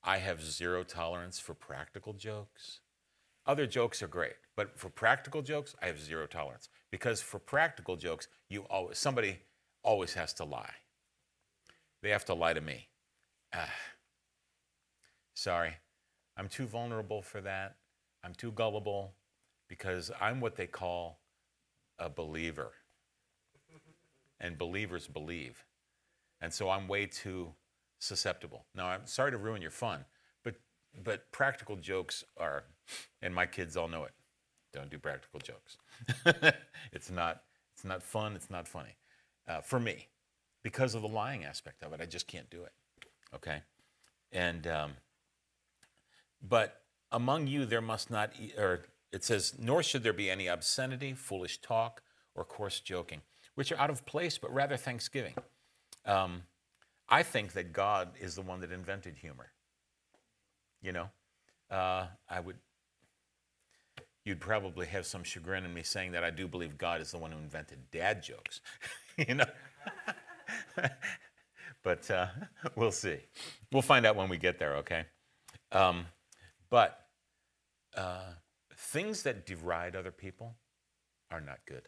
I have zero tolerance for practical jokes. Other jokes are great, but for practical jokes, I have zero tolerance because for practical jokes, you always somebody always has to lie. They have to lie to me. Ah. Sorry, I'm too vulnerable for that. I'm too gullible because I'm what they call a believer. And believers believe. And so I'm way too susceptible. Now, I'm sorry to ruin your fun, but, but practical jokes are, and my kids all know it. Don't do practical jokes. it's, not, it's not fun, it's not funny. Uh, for me, because of the lying aspect of it, I just can't do it. Okay? And, um, but among you there must not, or it says, nor should there be any obscenity, foolish talk, or coarse joking, which are out of place, but rather thanksgiving. Um, I think that God is the one that invented humor. You know, uh, I would, you'd probably have some chagrin in me saying that I do believe God is the one who invented dad jokes. you know, but uh, we'll see. We'll find out when we get there. Okay. Um, but uh, things that deride other people are not good.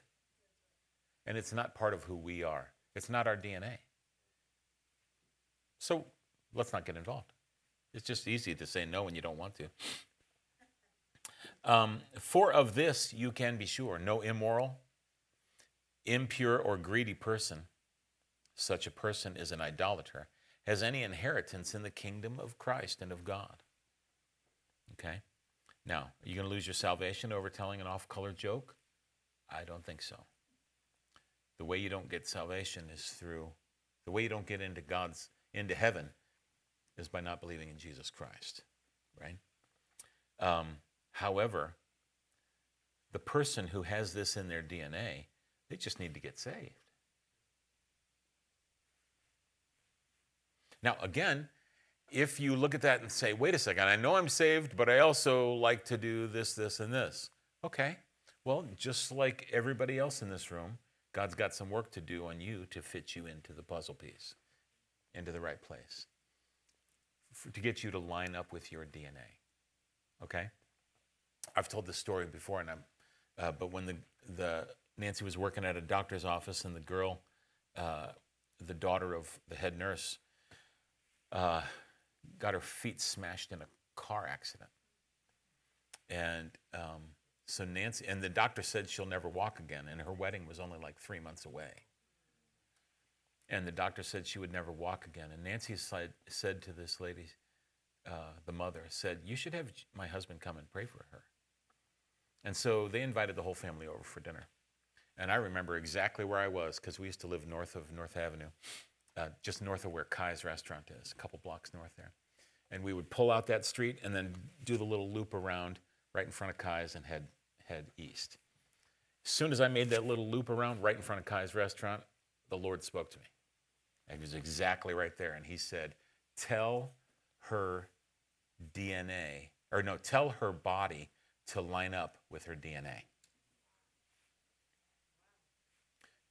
And it's not part of who we are, it's not our DNA. So let's not get involved. It's just easy to say no when you don't want to. Um, for of this you can be sure no immoral, impure, or greedy person, such a person is an idolater, has any inheritance in the kingdom of Christ and of God. Okay? Now, are you going to lose your salvation over telling an off color joke? I don't think so. The way you don't get salvation is through, the way you don't get into God's, into heaven is by not believing in Jesus Christ, right? Um, however, the person who has this in their DNA, they just need to get saved. Now, again, if you look at that and say, wait a second, I know I'm saved, but I also like to do this, this, and this. Okay, well, just like everybody else in this room, God's got some work to do on you to fit you into the puzzle piece, into the right place, for, to get you to line up with your DNA. Okay? I've told this story before, and I'm, uh, but when the, the Nancy was working at a doctor's office, and the girl, uh, the daughter of the head nurse, uh, got her feet smashed in a car accident. And um, so Nancy, and the doctor said she'll never walk again, and her wedding was only like three months away. And the doctor said she would never walk again. And Nancy said, said to this lady, uh, the mother, said, You should have my husband come and pray for her. And so they invited the whole family over for dinner. And I remember exactly where I was because we used to live north of North Avenue, uh, just north of where Kai's restaurant is, a couple blocks north there. And we would pull out that street and then do the little loop around right in front of Kai's and head, head east. As soon as I made that little loop around right in front of Kai's restaurant, the Lord spoke to me. He was exactly right there. And he said, Tell her DNA, or no, tell her body to line up with her DNA.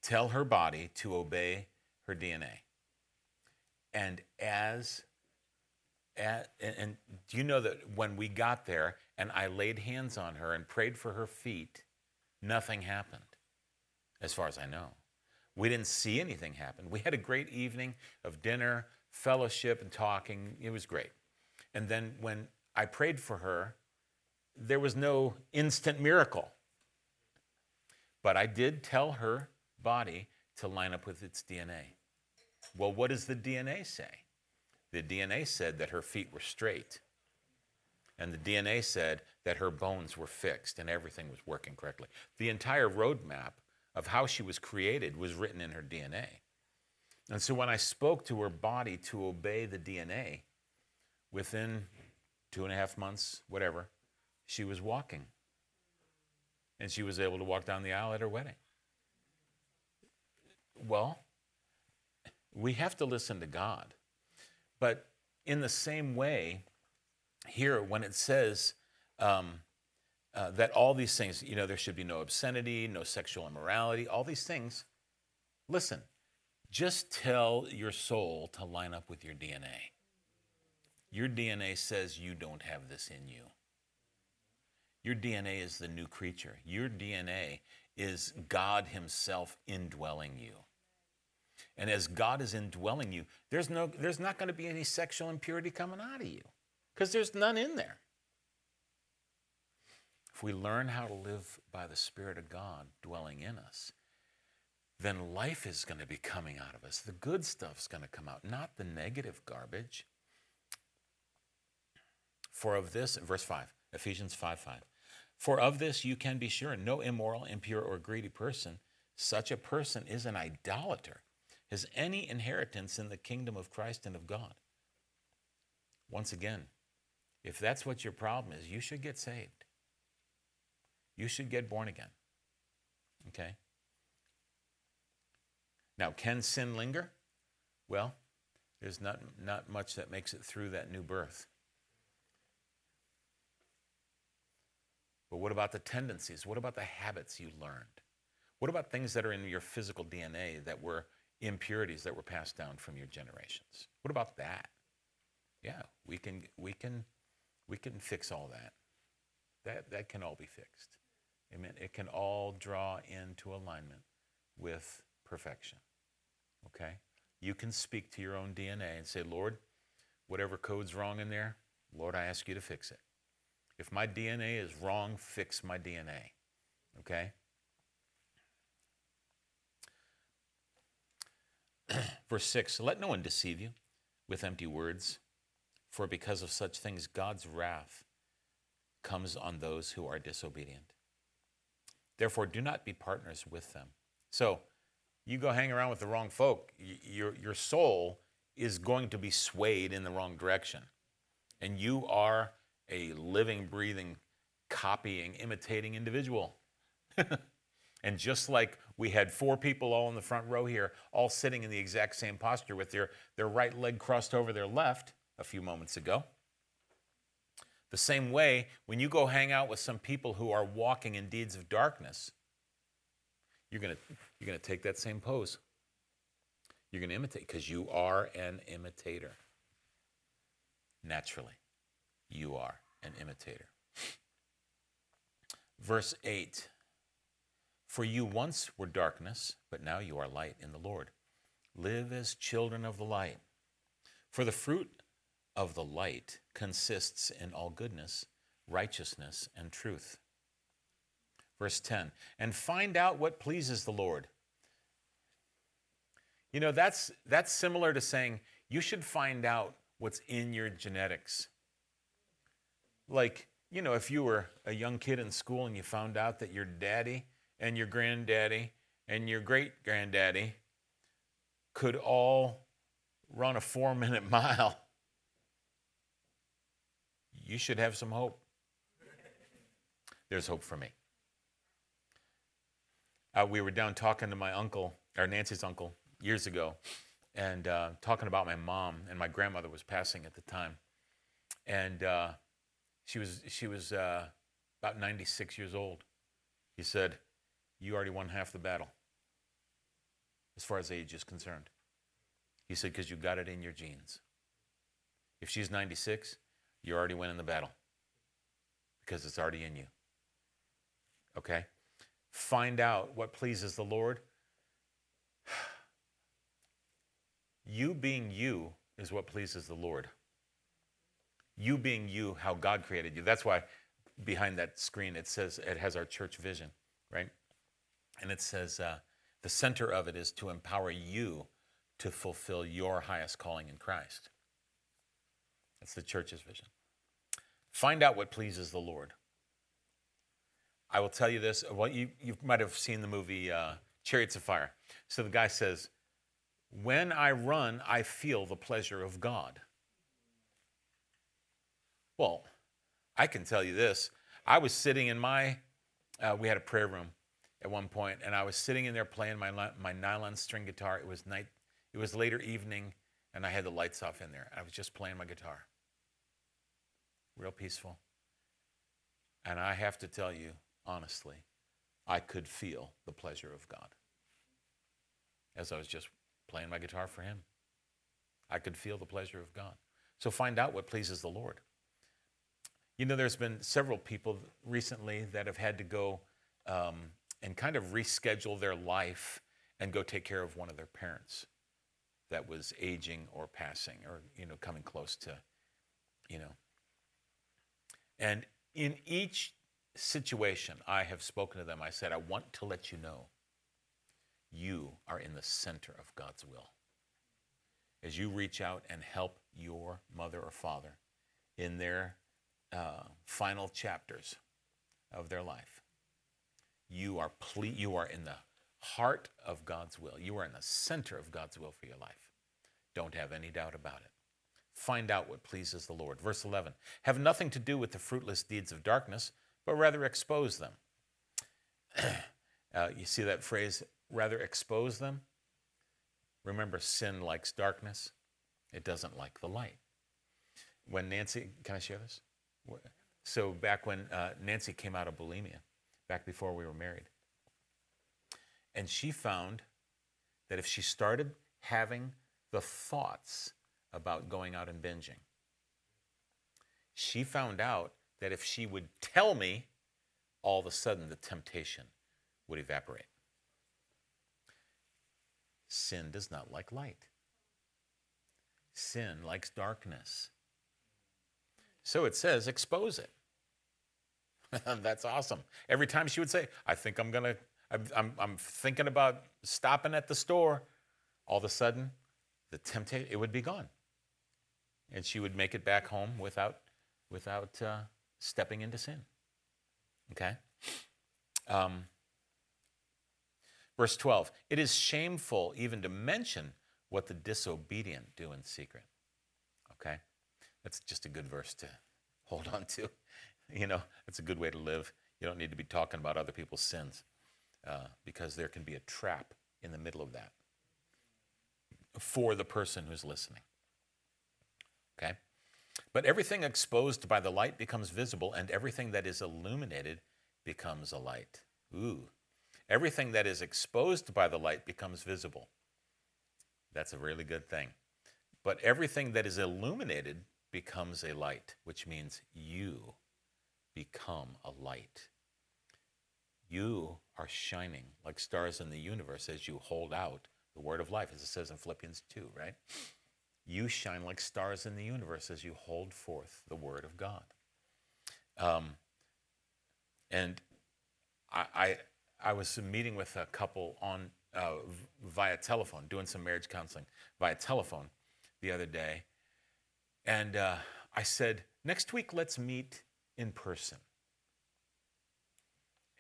Tell her body to obey her DNA. And as, at, and, and do you know that when we got there and I laid hands on her and prayed for her feet, nothing happened, as far as I know. We didn't see anything happen. We had a great evening of dinner, fellowship, and talking. It was great. And then when I prayed for her, there was no instant miracle. But I did tell her body to line up with its DNA. Well, what does the DNA say? The DNA said that her feet were straight. And the DNA said that her bones were fixed and everything was working correctly. The entire roadmap of how she was created was written in her DNA. And so when I spoke to her body to obey the DNA, within two and a half months, whatever, she was walking. And she was able to walk down the aisle at her wedding. Well, we have to listen to God. But in the same way, here, when it says, um, uh, that all these things, you know, there should be no obscenity, no sexual immorality, all these things. Listen, just tell your soul to line up with your DNA. Your DNA says you don't have this in you. Your DNA is the new creature. Your DNA is God Himself indwelling you. And as God is indwelling you, there's, no, there's not going to be any sexual impurity coming out of you because there's none in there. If we learn how to live by the Spirit of God dwelling in us, then life is going to be coming out of us. The good stuff's going to come out, not the negative garbage. For of this, verse 5, Ephesians 5 5. For of this you can be sure no immoral, impure, or greedy person, such a person is an idolater, has any inheritance in the kingdom of Christ and of God. Once again, if that's what your problem is, you should get saved. You should get born again. Okay? Now, can sin linger? Well, there's not, not much that makes it through that new birth. But what about the tendencies? What about the habits you learned? What about things that are in your physical DNA that were impurities that were passed down from your generations? What about that? Yeah, we can we can we can fix all that. That that can all be fixed. Amen. It can all draw into alignment with perfection. Okay? You can speak to your own DNA and say, Lord, whatever code's wrong in there, Lord, I ask you to fix it. If my DNA is wrong, fix my DNA. Okay? Verse 6 Let no one deceive you with empty words, for because of such things God's wrath comes on those who are disobedient. Therefore, do not be partners with them. So, you go hang around with the wrong folk, your, your soul is going to be swayed in the wrong direction. And you are a living, breathing, copying, imitating individual. and just like we had four people all in the front row here, all sitting in the exact same posture with their, their right leg crossed over their left a few moments ago. The same way, when you go hang out with some people who are walking in deeds of darkness, you're going you're going to take that same pose. You're going to imitate because you are an imitator. Naturally you are an imitator. Verse 8 For you once were darkness, but now you are light in the Lord. Live as children of the light. For the fruit of the light consists in all goodness, righteousness, and truth. Verse 10 And find out what pleases the Lord. You know, that's, that's similar to saying you should find out what's in your genetics like, you know, if you were a young kid in school and you found out that your daddy and your granddaddy and your great granddaddy could all run a four minute mile, you should have some hope. There's hope for me. Uh, we were down talking to my uncle, or Nancy's uncle, years ago, and uh, talking about my mom, and my grandmother was passing at the time. And uh, she was, she was uh, about 96 years old. He said, You already won half the battle as far as age is concerned. He said, Because you got it in your genes. If she's 96, you're already winning the battle because it's already in you. Okay? Find out what pleases the Lord. You being you is what pleases the Lord you being you, how God created you. That's why behind that screen it says it has our church vision, right? And it says uh, the center of it is to empower you to fulfill your highest calling in Christ. That's the church's vision. Find out what pleases the Lord. I will tell you this. Well, you, you might have seen the movie uh, Chariots of Fire. So the guy says, When I run, I feel the pleasure of God. Well, I can tell you this. I was sitting in my, uh, we had a prayer room at one point, and I was sitting in there playing my, my nylon string guitar. It was night, it was later evening, and I had the lights off in there. I was just playing my guitar. Real peaceful. And I have to tell you, honestly, I could feel the pleasure of God as I was just playing my guitar for Him. I could feel the pleasure of God. So find out what pleases the Lord. You know, there's been several people recently that have had to go um, and kind of reschedule their life and go take care of one of their parents that was aging or passing or, you know, coming close to, you know. And in each situation, I have spoken to them. I said, I want to let you know you are in the center of God's will. As you reach out and help your mother or father in their uh, final chapters of their life, you are ple- you are in the heart of God's will. You are in the center of God's will for your life. Don't have any doubt about it. Find out what pleases the Lord. Verse 11 Have nothing to do with the fruitless deeds of darkness, but rather expose them. uh, you see that phrase, rather expose them? Remember, sin likes darkness, it doesn't like the light. When Nancy, can I share this? So, back when uh, Nancy came out of bulimia, back before we were married, and she found that if she started having the thoughts about going out and binging, she found out that if she would tell me, all of a sudden the temptation would evaporate. Sin does not like light. Sin likes darkness. So it says, expose it. That's awesome. Every time she would say, I think I'm going to, I'm, I'm thinking about stopping at the store, all of a sudden, the temptation, it would be gone. And she would make it back home without, without uh, stepping into sin. Okay? Um, verse 12 It is shameful even to mention what the disobedient do in secret. Okay? That's just a good verse to hold on to. You know, it's a good way to live. You don't need to be talking about other people's sins uh, because there can be a trap in the middle of that for the person who's listening. Okay? But everything exposed by the light becomes visible, and everything that is illuminated becomes a light. Ooh. Everything that is exposed by the light becomes visible. That's a really good thing. But everything that is illuminated becomes a light, which means you become a light. You are shining like stars in the universe as you hold out the word of life, as it says in Philippians 2, right? You shine like stars in the universe as you hold forth the word of God. Um, and I, I, I, was meeting with a couple on uh, via telephone, doing some marriage counseling via telephone the other day, and uh, I said, next week let's meet in person.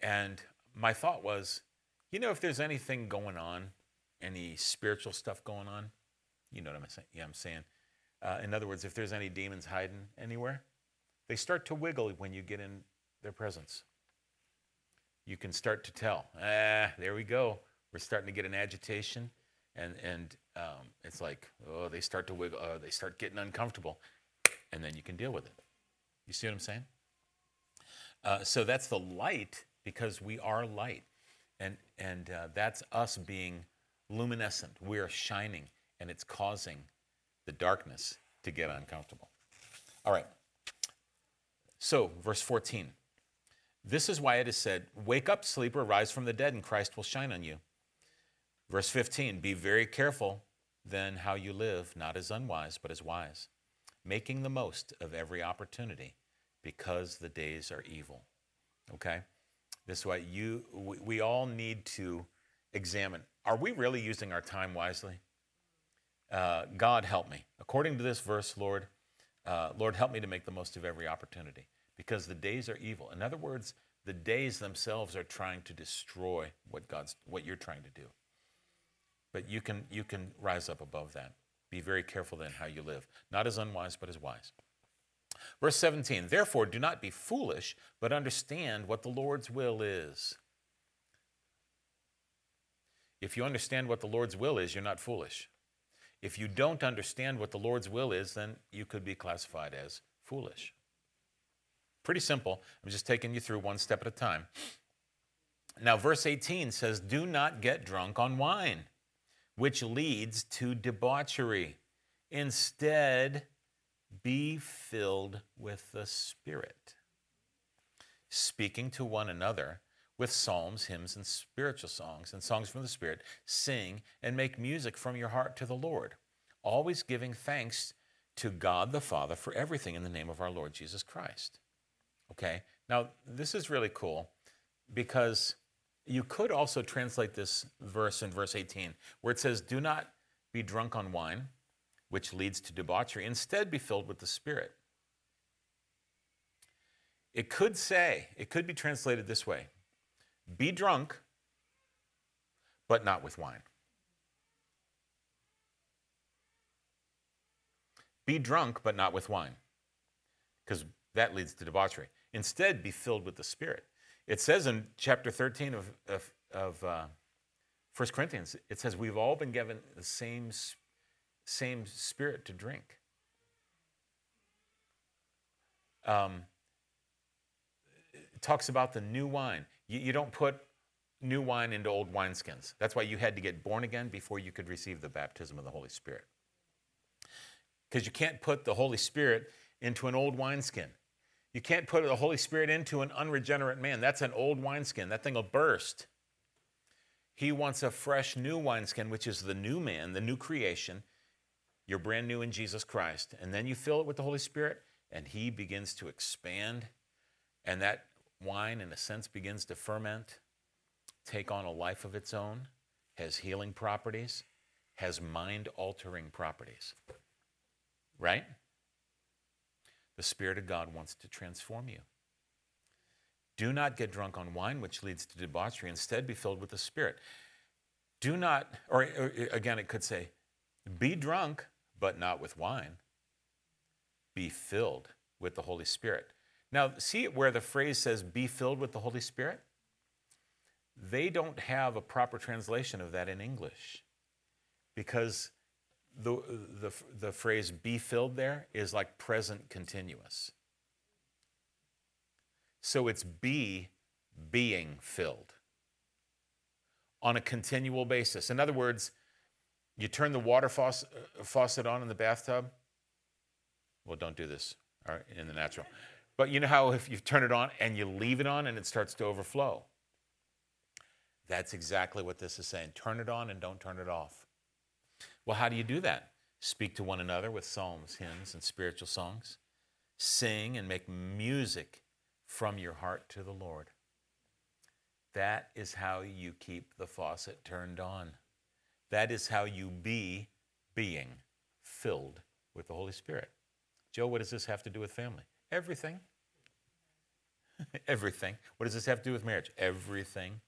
And my thought was, you know, if there's anything going on, any spiritual stuff going on, you know what I'm saying? Yeah, I'm saying. Uh, in other words, if there's any demons hiding anywhere, they start to wiggle when you get in their presence. You can start to tell. Ah, there we go. We're starting to get an agitation, and and um, it's like, oh, they start to wiggle. Oh, they start getting uncomfortable, and then you can deal with it. You see what I'm saying? Uh, so that's the light because we are light, and and uh, that's us being luminescent. We are shining and it's causing the darkness to get uncomfortable. All right. So, verse 14. This is why it is said, Wake up, sleeper, rise from the dead, and Christ will shine on you. Verse 15 Be very careful then how you live, not as unwise, but as wise, making the most of every opportunity, because the days are evil. Okay? This way, you, we, all need to examine are we really using our time wisely? Uh, God help me. According to this verse, Lord, uh, Lord, help me to make the most of every opportunity because the days are evil. In other words, the days themselves are trying to destroy what God's what you're trying to do. But you can you can rise up above that. Be very careful then how you live, not as unwise but as wise. Verse 17, therefore do not be foolish, but understand what the Lord's will is. If you understand what the Lord's will is, you're not foolish. If you don't understand what the Lord's will is, then you could be classified as foolish. pretty simple. I'm just taking you through one step at a time. Now, verse 18 says, Do not get drunk on wine, which leads to debauchery. Instead, be filled with the Spirit, speaking to one another with psalms, hymns, and spiritual songs, and songs from the Spirit. Sing and make music from your heart to the Lord, always giving thanks to God the Father for everything in the name of our Lord Jesus Christ. Okay, now this is really cool because you could also translate this verse in verse 18 where it says, Do not be drunk on wine, which leads to debauchery. Instead, be filled with the Spirit. It could say, it could be translated this way Be drunk, but not with wine. Be drunk, but not with wine, because that leads to debauchery. Instead, be filled with the Spirit. It says in chapter 13 of, of, of uh, 1 Corinthians, it says we've all been given the same, same spirit to drink. Um, talks about the new wine. You, you don't put new wine into old wineskins. That's why you had to get born again before you could receive the baptism of the Holy Spirit. Because you can't put the Holy Spirit into an old wineskin. You can't put the Holy Spirit into an unregenerate man. That's an old wineskin. That thing will burst. He wants a fresh new wineskin, which is the new man, the new creation. You're brand new in Jesus Christ. And then you fill it with the Holy Spirit, and He begins to expand. And that wine, in a sense, begins to ferment, take on a life of its own, has healing properties, has mind altering properties. Right? The Spirit of God wants to transform you. Do not get drunk on wine, which leads to debauchery. Instead, be filled with the Spirit. Do not, or, or again, it could say, be drunk, but not with wine. Be filled with the Holy Spirit. Now, see where the phrase says, be filled with the Holy Spirit? They don't have a proper translation of that in English because the, the, the phrase be filled there is like present continuous. So it's be being filled on a continual basis. In other words, you turn the water uh, faucet on in the bathtub. Well, don't do this in the natural. But you know how if you turn it on and you leave it on and it starts to overflow? That's exactly what this is saying. Turn it on and don't turn it off. Well, how do you do that? Speak to one another with psalms, hymns, and spiritual songs. Sing and make music from your heart to the Lord. That is how you keep the faucet turned on. That is how you be being filled with the Holy Spirit. Joe, what does this have to do with family? Everything. Everything. What does this have to do with marriage? Everything.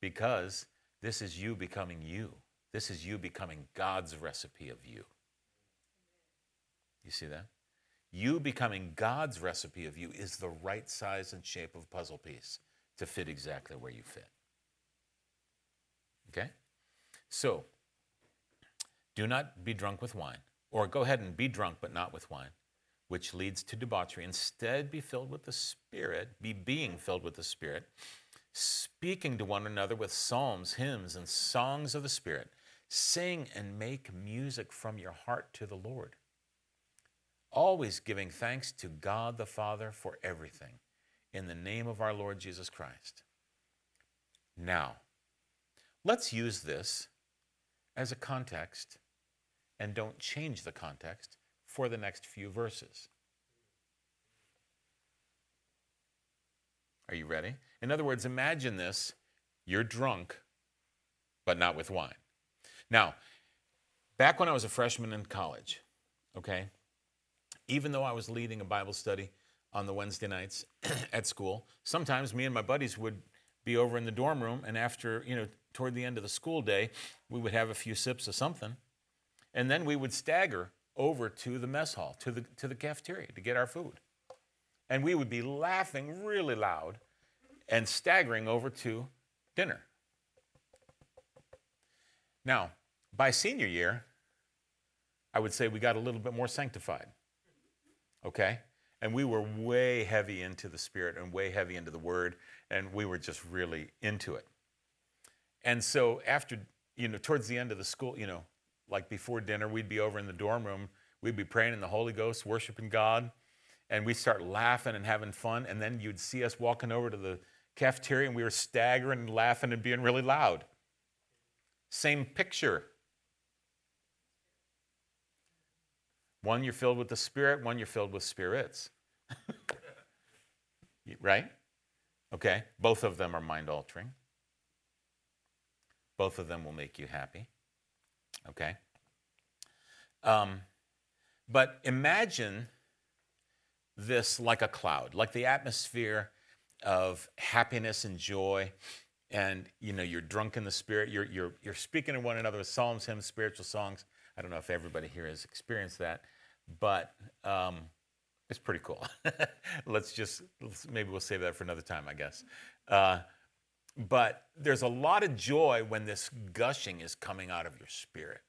Because this is you becoming you. This is you becoming God's recipe of you. You see that? You becoming God's recipe of you is the right size and shape of puzzle piece to fit exactly where you fit. Okay? So, do not be drunk with wine, or go ahead and be drunk, but not with wine, which leads to debauchery. Instead, be filled with the Spirit, be being filled with the Spirit, speaking to one another with psalms, hymns, and songs of the Spirit Sing and make music from your heart to the Lord, always giving thanks to God the Father for everything, in the name of our Lord Jesus Christ. Now, let's use this as a context and don't change the context for the next few verses. Are you ready? In other words, imagine this you're drunk, but not with wine. Now, back when I was a freshman in college, okay, even though I was leading a Bible study on the Wednesday nights at school, sometimes me and my buddies would be over in the dorm room, and after, you know, toward the end of the school day, we would have a few sips of something, and then we would stagger over to the mess hall, to the, to the cafeteria to get our food. And we would be laughing really loud and staggering over to dinner. Now, by senior year, I would say we got a little bit more sanctified. Okay? And we were way heavy into the Spirit and way heavy into the Word, and we were just really into it. And so after, you know, towards the end of the school, you know, like before dinner, we'd be over in the dorm room, we'd be praying in the Holy Ghost, worshiping God, and we'd start laughing and having fun. And then you'd see us walking over to the cafeteria, and we were staggering and laughing and being really loud. Same picture. One, you're filled with the Spirit, one, you're filled with spirits. right? Okay? Both of them are mind altering. Both of them will make you happy. Okay? Um, but imagine this like a cloud, like the atmosphere of happiness and joy. And you know, you're drunk in the spirit, you're, you're, you're speaking to one another with psalms, hymns, spiritual songs. I don't know if everybody here has experienced that, but um, it's pretty cool. let's just, let's, maybe we'll save that for another time, I guess. Uh, but there's a lot of joy when this gushing is coming out of your spirit.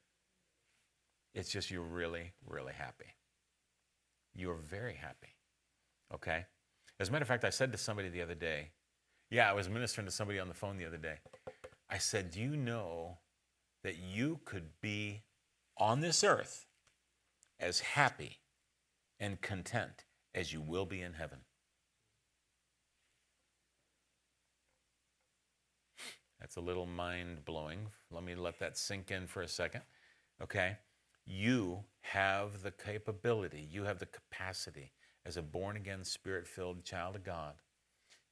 It's just you're really, really happy. You're very happy. Okay? As a matter of fact, I said to somebody the other day, yeah, I was ministering to somebody on the phone the other day. I said, Do you know that you could be on this earth as happy and content as you will be in heaven? That's a little mind blowing. Let me let that sink in for a second. Okay? You have the capability, you have the capacity as a born again, spirit filled child of God.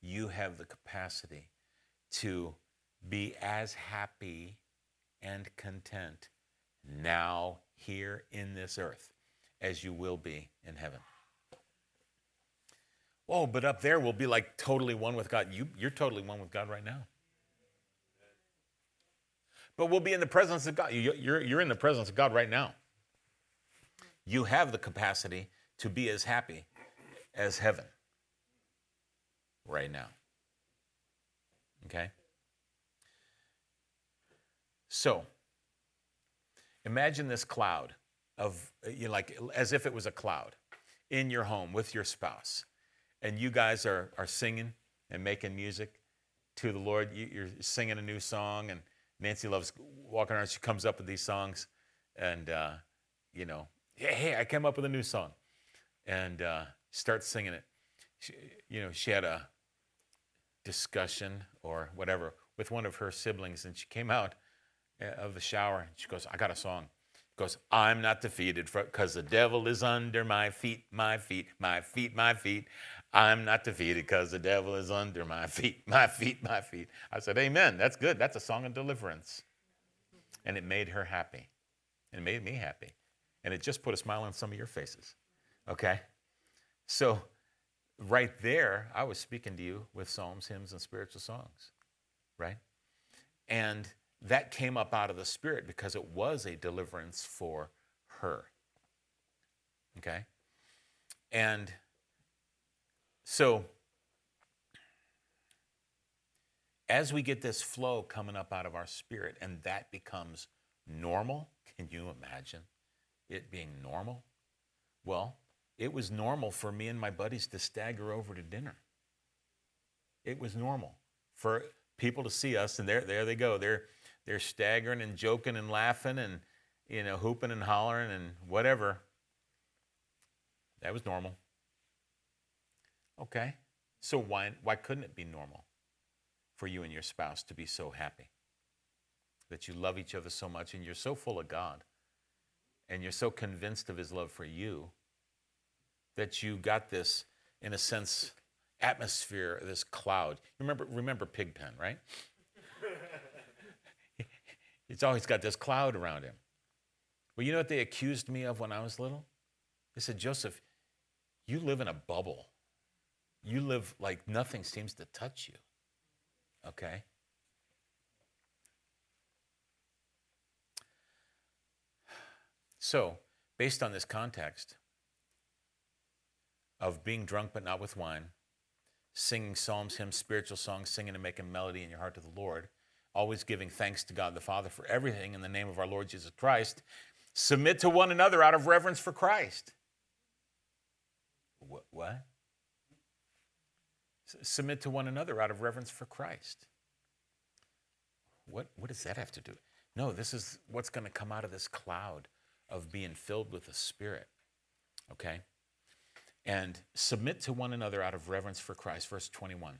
You have the capacity to be as happy and content now, here in this earth, as you will be in heaven. Oh, but up there we'll be like totally one with God. You, you're totally one with God right now. But we'll be in the presence of God. You're, you're in the presence of God right now. You have the capacity to be as happy as heaven right now. Okay? So, imagine this cloud of, you know, like, as if it was a cloud in your home with your spouse. And you guys are, are singing and making music to the Lord. You're singing a new song, and Nancy loves walking around. She comes up with these songs, and uh, you know, hey, hey, I came up with a new song, and uh, starts singing it. She, you know, she had a discussion or whatever with one of her siblings, and she came out uh, of the shower and she goes, "I got a song." goes, I'm not defeated because the devil is under my feet, my feet, my feet, my feet. I'm not defeated because the devil is under my feet, my feet, my feet. I said, Amen. That's good. That's a song of deliverance. And it made her happy. And it made me happy. And it just put a smile on some of your faces. Okay? So, right there, I was speaking to you with psalms, hymns, and spiritual songs, right? And that came up out of the Spirit because it was a deliverance for her. Okay? And so, as we get this flow coming up out of our spirit and that becomes normal, can you imagine it being normal? Well, it was normal for me and my buddies to stagger over to dinner. It was normal for people to see us, and there, there they go. They're, they're staggering and joking and laughing and, you know, hooping and hollering and whatever. That was normal. Okay. So why, why couldn't it be normal for you and your spouse to be so happy? That you love each other so much and you're so full of God and you're so convinced of his love for you that you got this, in a sense, atmosphere, this cloud. Remember, remember Pigpen, right? it's always got this cloud around him. Well, you know what they accused me of when I was little? They said, Joseph, you live in a bubble. You live like nothing seems to touch you. Okay? So, based on this context, of being drunk but not with wine, singing psalms, hymns, spiritual songs, singing and making melody in your heart to the Lord, always giving thanks to God the Father for everything in the name of our Lord Jesus Christ. Submit to one another out of reverence for Christ. What? Submit to one another out of reverence for Christ. What, what does that have to do? No, this is what's going to come out of this cloud of being filled with the Spirit. Okay? And submit to one another out of reverence for Christ. Verse 21.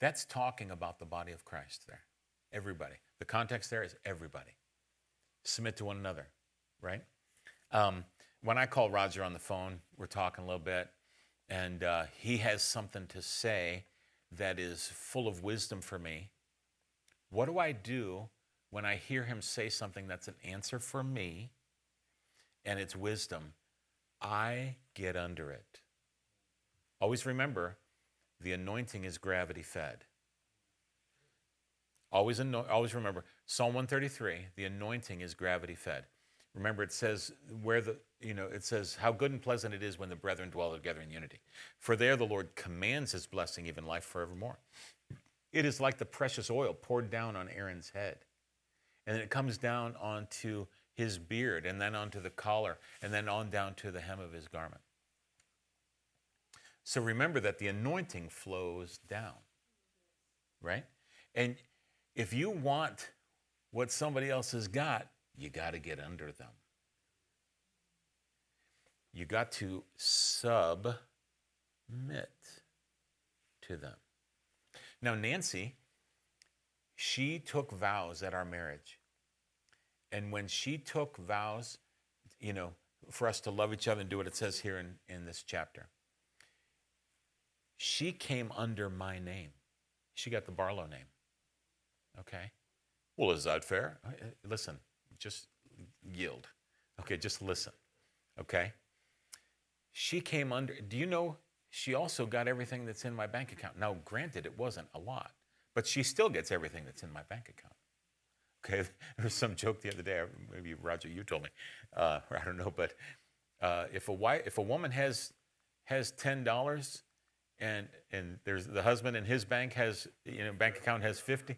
That's talking about the body of Christ there. Everybody. The context there is everybody. Submit to one another, right? Um, when I call Roger on the phone, we're talking a little bit, and uh, he has something to say that is full of wisdom for me. What do I do when I hear him say something that's an answer for me and it's wisdom? I get under it. Always remember the anointing is gravity fed. Always, always remember Psalm 133 the anointing is gravity fed. Remember, it says where the you know it says how good and pleasant it is when the brethren dwell together in unity. For there the Lord commands His blessing, even life forevermore. It is like the precious oil poured down on Aaron's head, and then it comes down onto his beard, and then onto the collar, and then on down to the hem of his garment. So remember that the anointing flows down, right? And if you want what somebody else has got, you got to get under them. You got to submit to them. Now, Nancy, she took vows at our marriage. And when she took vows, you know, for us to love each other and do what it says here in, in this chapter, she came under my name. She got the Barlow name. Okay? Well, is that fair? Uh, uh, Listen, just yield. Okay, just listen. Okay? She came under, do you know she also got everything that's in my bank account? Now, granted, it wasn't a lot, but she still gets everything that's in my bank account. Okay, there was some joke the other day. Maybe Roger, you told me, uh, I don't know. But uh, if a wife, if a woman has has ten dollars, and and there's the husband in his bank has you know bank account has fifty.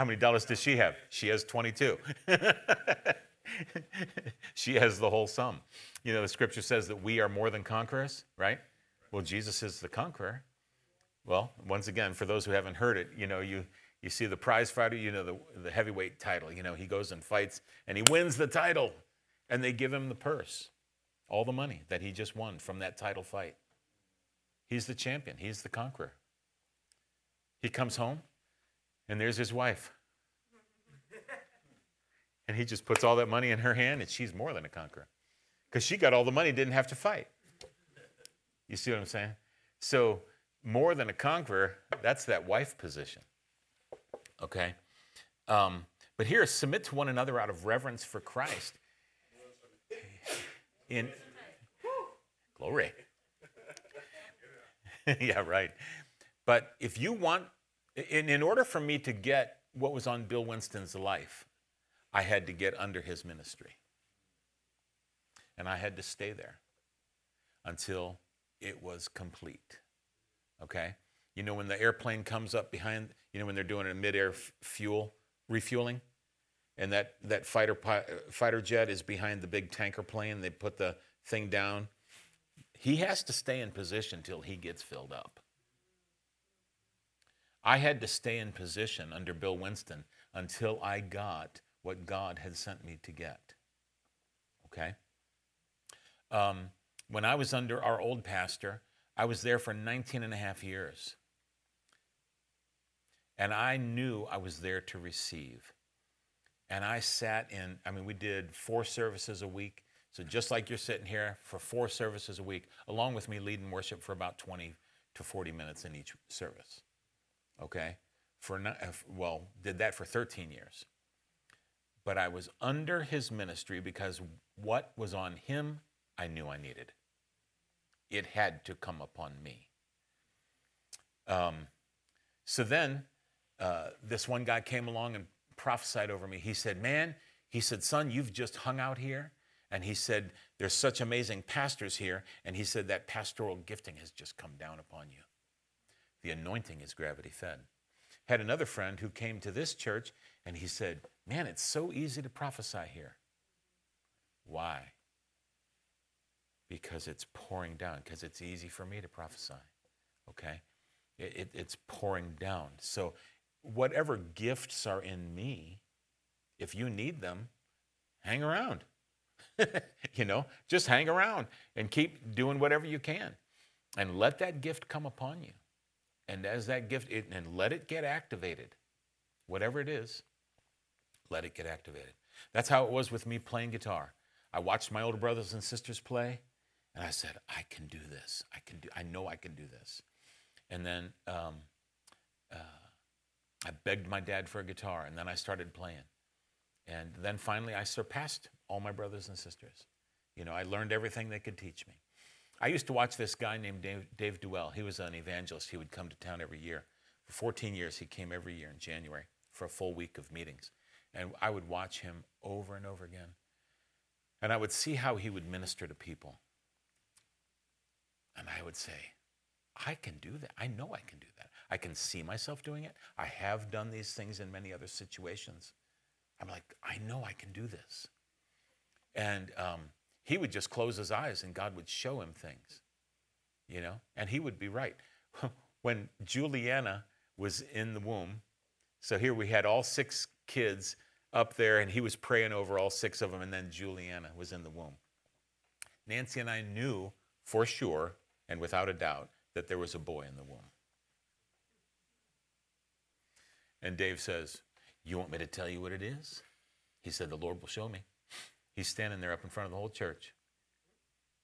How many dollars does she have? She has twenty-two. she has the whole sum. You know, the scripture says that we are more than conquerors, right? Well, Jesus is the conqueror. Well, once again, for those who haven't heard it, you know, you you see the prize fighter, you know, the, the heavyweight title. You know, he goes and fights and he wins the title, and they give him the purse, all the money that he just won from that title fight. He's the champion. He's the conqueror. He comes home, and there's his wife. And he just puts all that money in her hand, and she's more than a conqueror. Because she got all the money, didn't have to fight. You see what I'm saying? So, more than a conqueror, that's that wife position. Okay? Um, but here, submit to one another out of reverence for Christ. In glory. yeah, right. But if you want, in, in order for me to get what was on Bill Winston's life, I had to get under his ministry. And I had to stay there until it was complete. Okay? You know, when the airplane comes up behind, you know, when they're doing a mid-air f- fuel refueling, and that, that fighter, pi- fighter jet is behind the big tanker plane, they put the thing down. He has to stay in position till he gets filled up. I had to stay in position under Bill Winston until I got what God had sent me to get. Okay? Um, when I was under our old pastor, I was there for 19 and a half years. And I knew I was there to receive. And I sat in, I mean, we did four services a week. So just like you're sitting here for four services a week, along with me leading worship for about 20 to 40 minutes in each service. Okay? For not, well, did that for 13 years. But I was under his ministry because what was on him, I knew I needed. It had to come upon me. Um, so then, uh, this one guy came along and prophesied over me. He said, Man, he said, Son, you've just hung out here. And he said, There's such amazing pastors here. And he said, That pastoral gifting has just come down upon you. The anointing is gravity fed. Had another friend who came to this church and he said, Man, it's so easy to prophesy here. Why? Because it's pouring down, because it's easy for me to prophesy. Okay? It, it, it's pouring down. So, whatever gifts are in me, if you need them, hang around. you know, just hang around and keep doing whatever you can. And let that gift come upon you. And as that gift, it, and let it get activated. Whatever it is, let it get activated. That's how it was with me playing guitar. I watched my older brothers and sisters play, and I said, I can do this. I can do. I know I can do this. And then um, uh, I begged my dad for a guitar, and then I started playing. And then finally, I surpassed all my brothers and sisters. You know, I learned everything they could teach me. I used to watch this guy named Dave, Dave Duell. He was an evangelist. He would come to town every year. For 14 years, he came every year in January for a full week of meetings. And I would watch him over and over again. And I would see how he would minister to people. And I would say, I can do that. I know I can do that. I can see myself doing it. I have done these things in many other situations. I'm like, I know I can do this. And um, he would just close his eyes and God would show him things, you know, and he would be right. when Juliana was in the womb, so here we had all six kids up there, and he was praying over all six of them, and then Juliana was in the womb. Nancy and I knew for sure and without a doubt that there was a boy in the womb. And Dave says, You want me to tell you what it is? He said, The Lord will show me. He's standing there up in front of the whole church.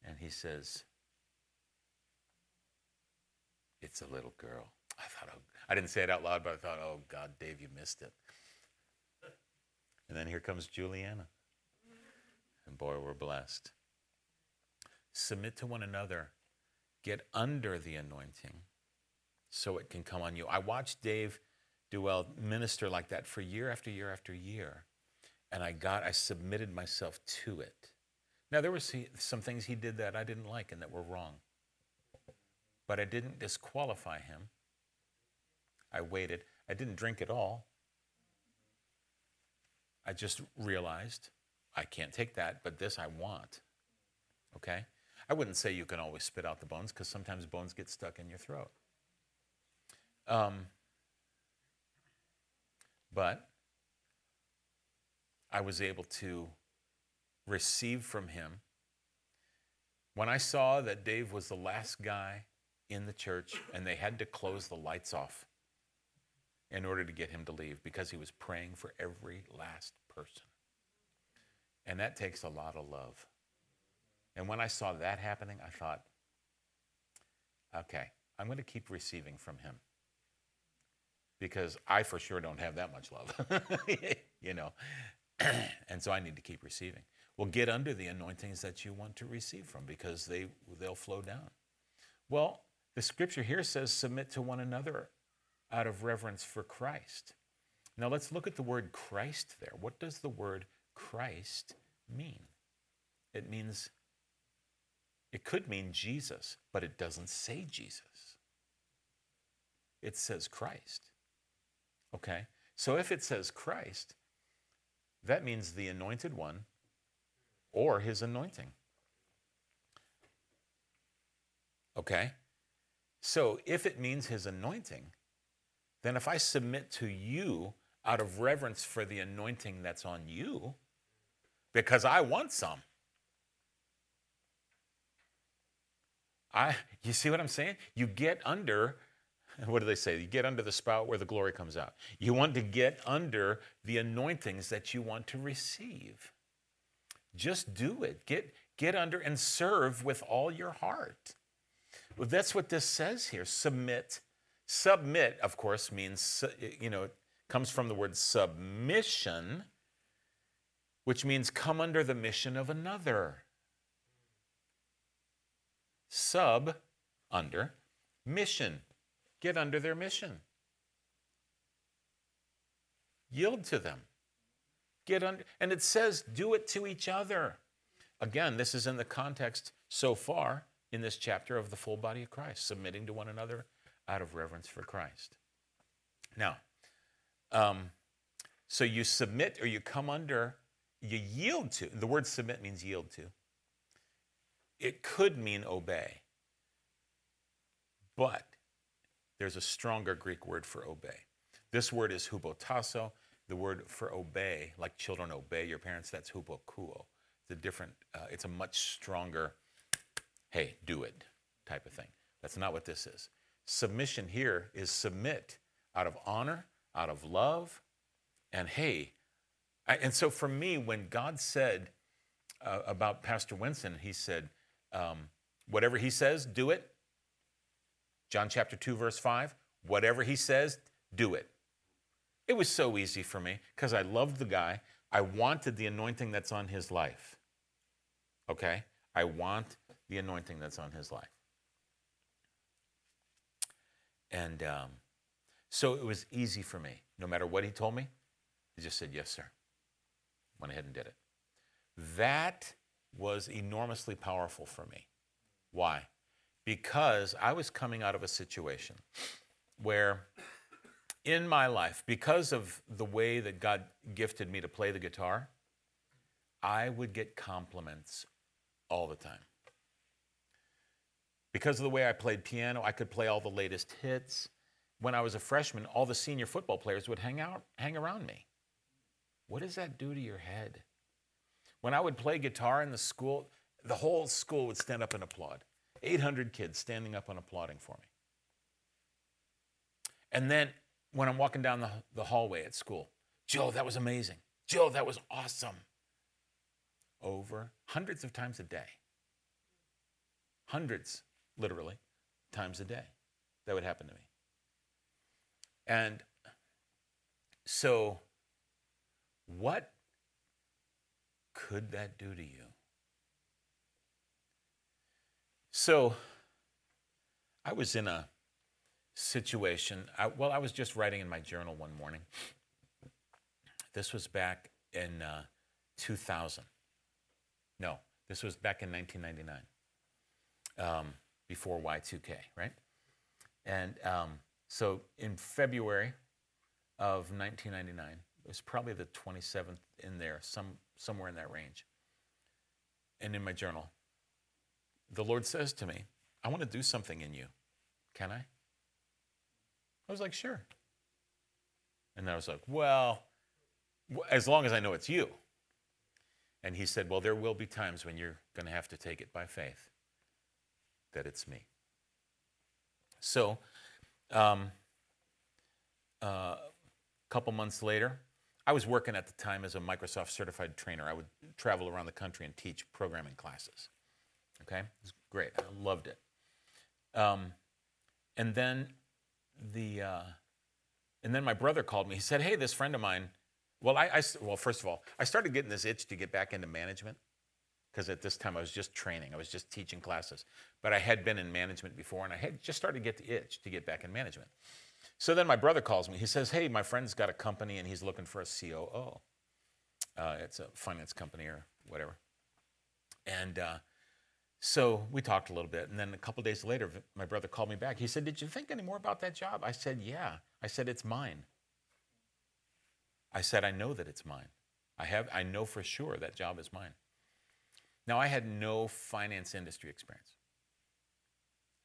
And he says, It's a little girl. I thought, oh, I didn't say it out loud, but I thought, oh God, Dave, you missed it. And then here comes Juliana. And boy, we're blessed. Submit to one another. Get under the anointing so it can come on you. I watched Dave Duell minister like that for year after year after year. And I got, I submitted myself to it. Now, there were some things he did that I didn't like and that were wrong. But I didn't disqualify him. I waited. I didn't drink at all. I just realized I can't take that, but this I want. Okay? I wouldn't say you can always spit out the bones because sometimes bones get stuck in your throat. Um, but I was able to receive from him. When I saw that Dave was the last guy in the church and they had to close the lights off in order to get him to leave because he was praying for every last person. And that takes a lot of love. And when I saw that happening, I thought, okay, I'm going to keep receiving from him because I for sure don't have that much love, you know. and so I need to keep receiving. Well, get under the anointings that you want to receive from because they they'll flow down. Well, the scripture here says submit to one another out of reverence for Christ. Now let's look at the word Christ there. What does the word Christ mean? It means it could mean Jesus, but it doesn't say Jesus. It says Christ. Okay? So if it says Christ, that means the anointed one or his anointing. Okay? So if it means his anointing, then if I submit to you out of reverence for the anointing that's on you, because I want some, I, you see what I'm saying? You get under what do they say? You get under the spout where the glory comes out. You want to get under the anointings that you want to receive. Just do it. Get, get under and serve with all your heart. Well, that's what this says here. Submit. Submit, of course, means, you know, it comes from the word submission, which means come under the mission of another. Sub, under, mission get under their mission. Yield to them. Get under, and it says, do it to each other. Again, this is in the context so far in this chapter of the full body of Christ, submitting to one another out of reverence for Christ. Now, Um, so you submit or you come under, you yield to. The word submit means yield to. It could mean obey, but there's a stronger Greek word for obey. This word is hupotasso. The word for obey, like children obey your parents, that's hupokuo. It's a different, uh, it's a much stronger, hey, do it type of thing. That's not what this is. Submission here is submit out of honor, out of love, and hey, I, and so for me, when God said uh, about Pastor Winston, he said, um, whatever he says, do it. John chapter 2, verse 5, whatever he says, do it. It was so easy for me because I loved the guy. I wanted the anointing that's on his life. Okay? I want the anointing that's on his life. And um, so it was easy for me. No matter what he told me, he just said, Yes, sir. Went ahead and did it. That was enormously powerful for me. Why? Because I was coming out of a situation where in my life, because of the way that God gifted me to play the guitar, I would get compliments all the time. Because of the way I played piano, I could play all the latest hits. When I was a freshman, all the senior football players would hang out, hang around me. What does that do to your head? When I would play guitar in the school, the whole school would stand up and applaud. 800 kids standing up and applauding for me. And then when I'm walking down the, the hallway at school, Joe, that was amazing. Joe, that was awesome. Over hundreds of times a day. Hundreds, literally, times a day. That would happen to me. And so, what could that do to you? So, I was in a situation. I, well, I was just writing in my journal one morning. This was back in uh, 2000. No, this was back in 1999, um, before Y2K, right? And um, so in February of 1999, it was probably the 27th in there, some, somewhere in that range. And in my journal, the Lord says to me, I want to do something in you. Can I? I was like, sure. And I was like, well, as long as I know it's you. And he said, well, there will be times when you're going to have to take it by faith that it's me. So, um, uh, a couple months later, I was working at the time as a Microsoft certified trainer. I would travel around the country and teach programming classes. Okay, it was great. I loved it. Um, and then the uh, and then my brother called me. He said, "Hey, this friend of mine." Well, I, I well first of all, I started getting this itch to get back into management because at this time I was just training. I was just teaching classes, but I had been in management before, and I had just started to get the itch to get back in management. So then my brother calls me. He says, "Hey, my friend's got a company, and he's looking for a COO. Uh, it's a finance company or whatever." And uh, so we talked a little bit, and then a couple days later, my brother called me back. He said, "Did you think any more about that job?" I said, "Yeah." I said, "It's mine." I said, "I know that it's mine. I have. I know for sure that job is mine." Now I had no finance industry experience.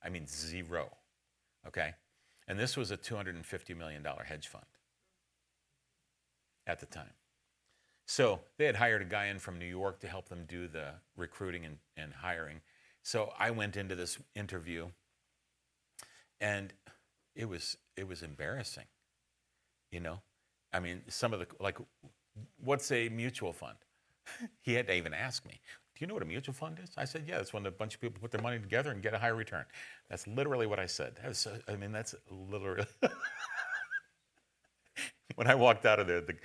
I mean zero. Okay, and this was a two hundred and fifty million dollar hedge fund at the time. So they had hired a guy in from New York to help them do the recruiting and, and hiring. So I went into this interview and it was it was embarrassing. You know? I mean, some of the like what's a mutual fund? he had to even ask me, Do you know what a mutual fund is? I said, Yeah, it's when a bunch of people put their money together and get a higher return. That's literally what I said. Was, I mean, that's literally. when I walked out of there, the,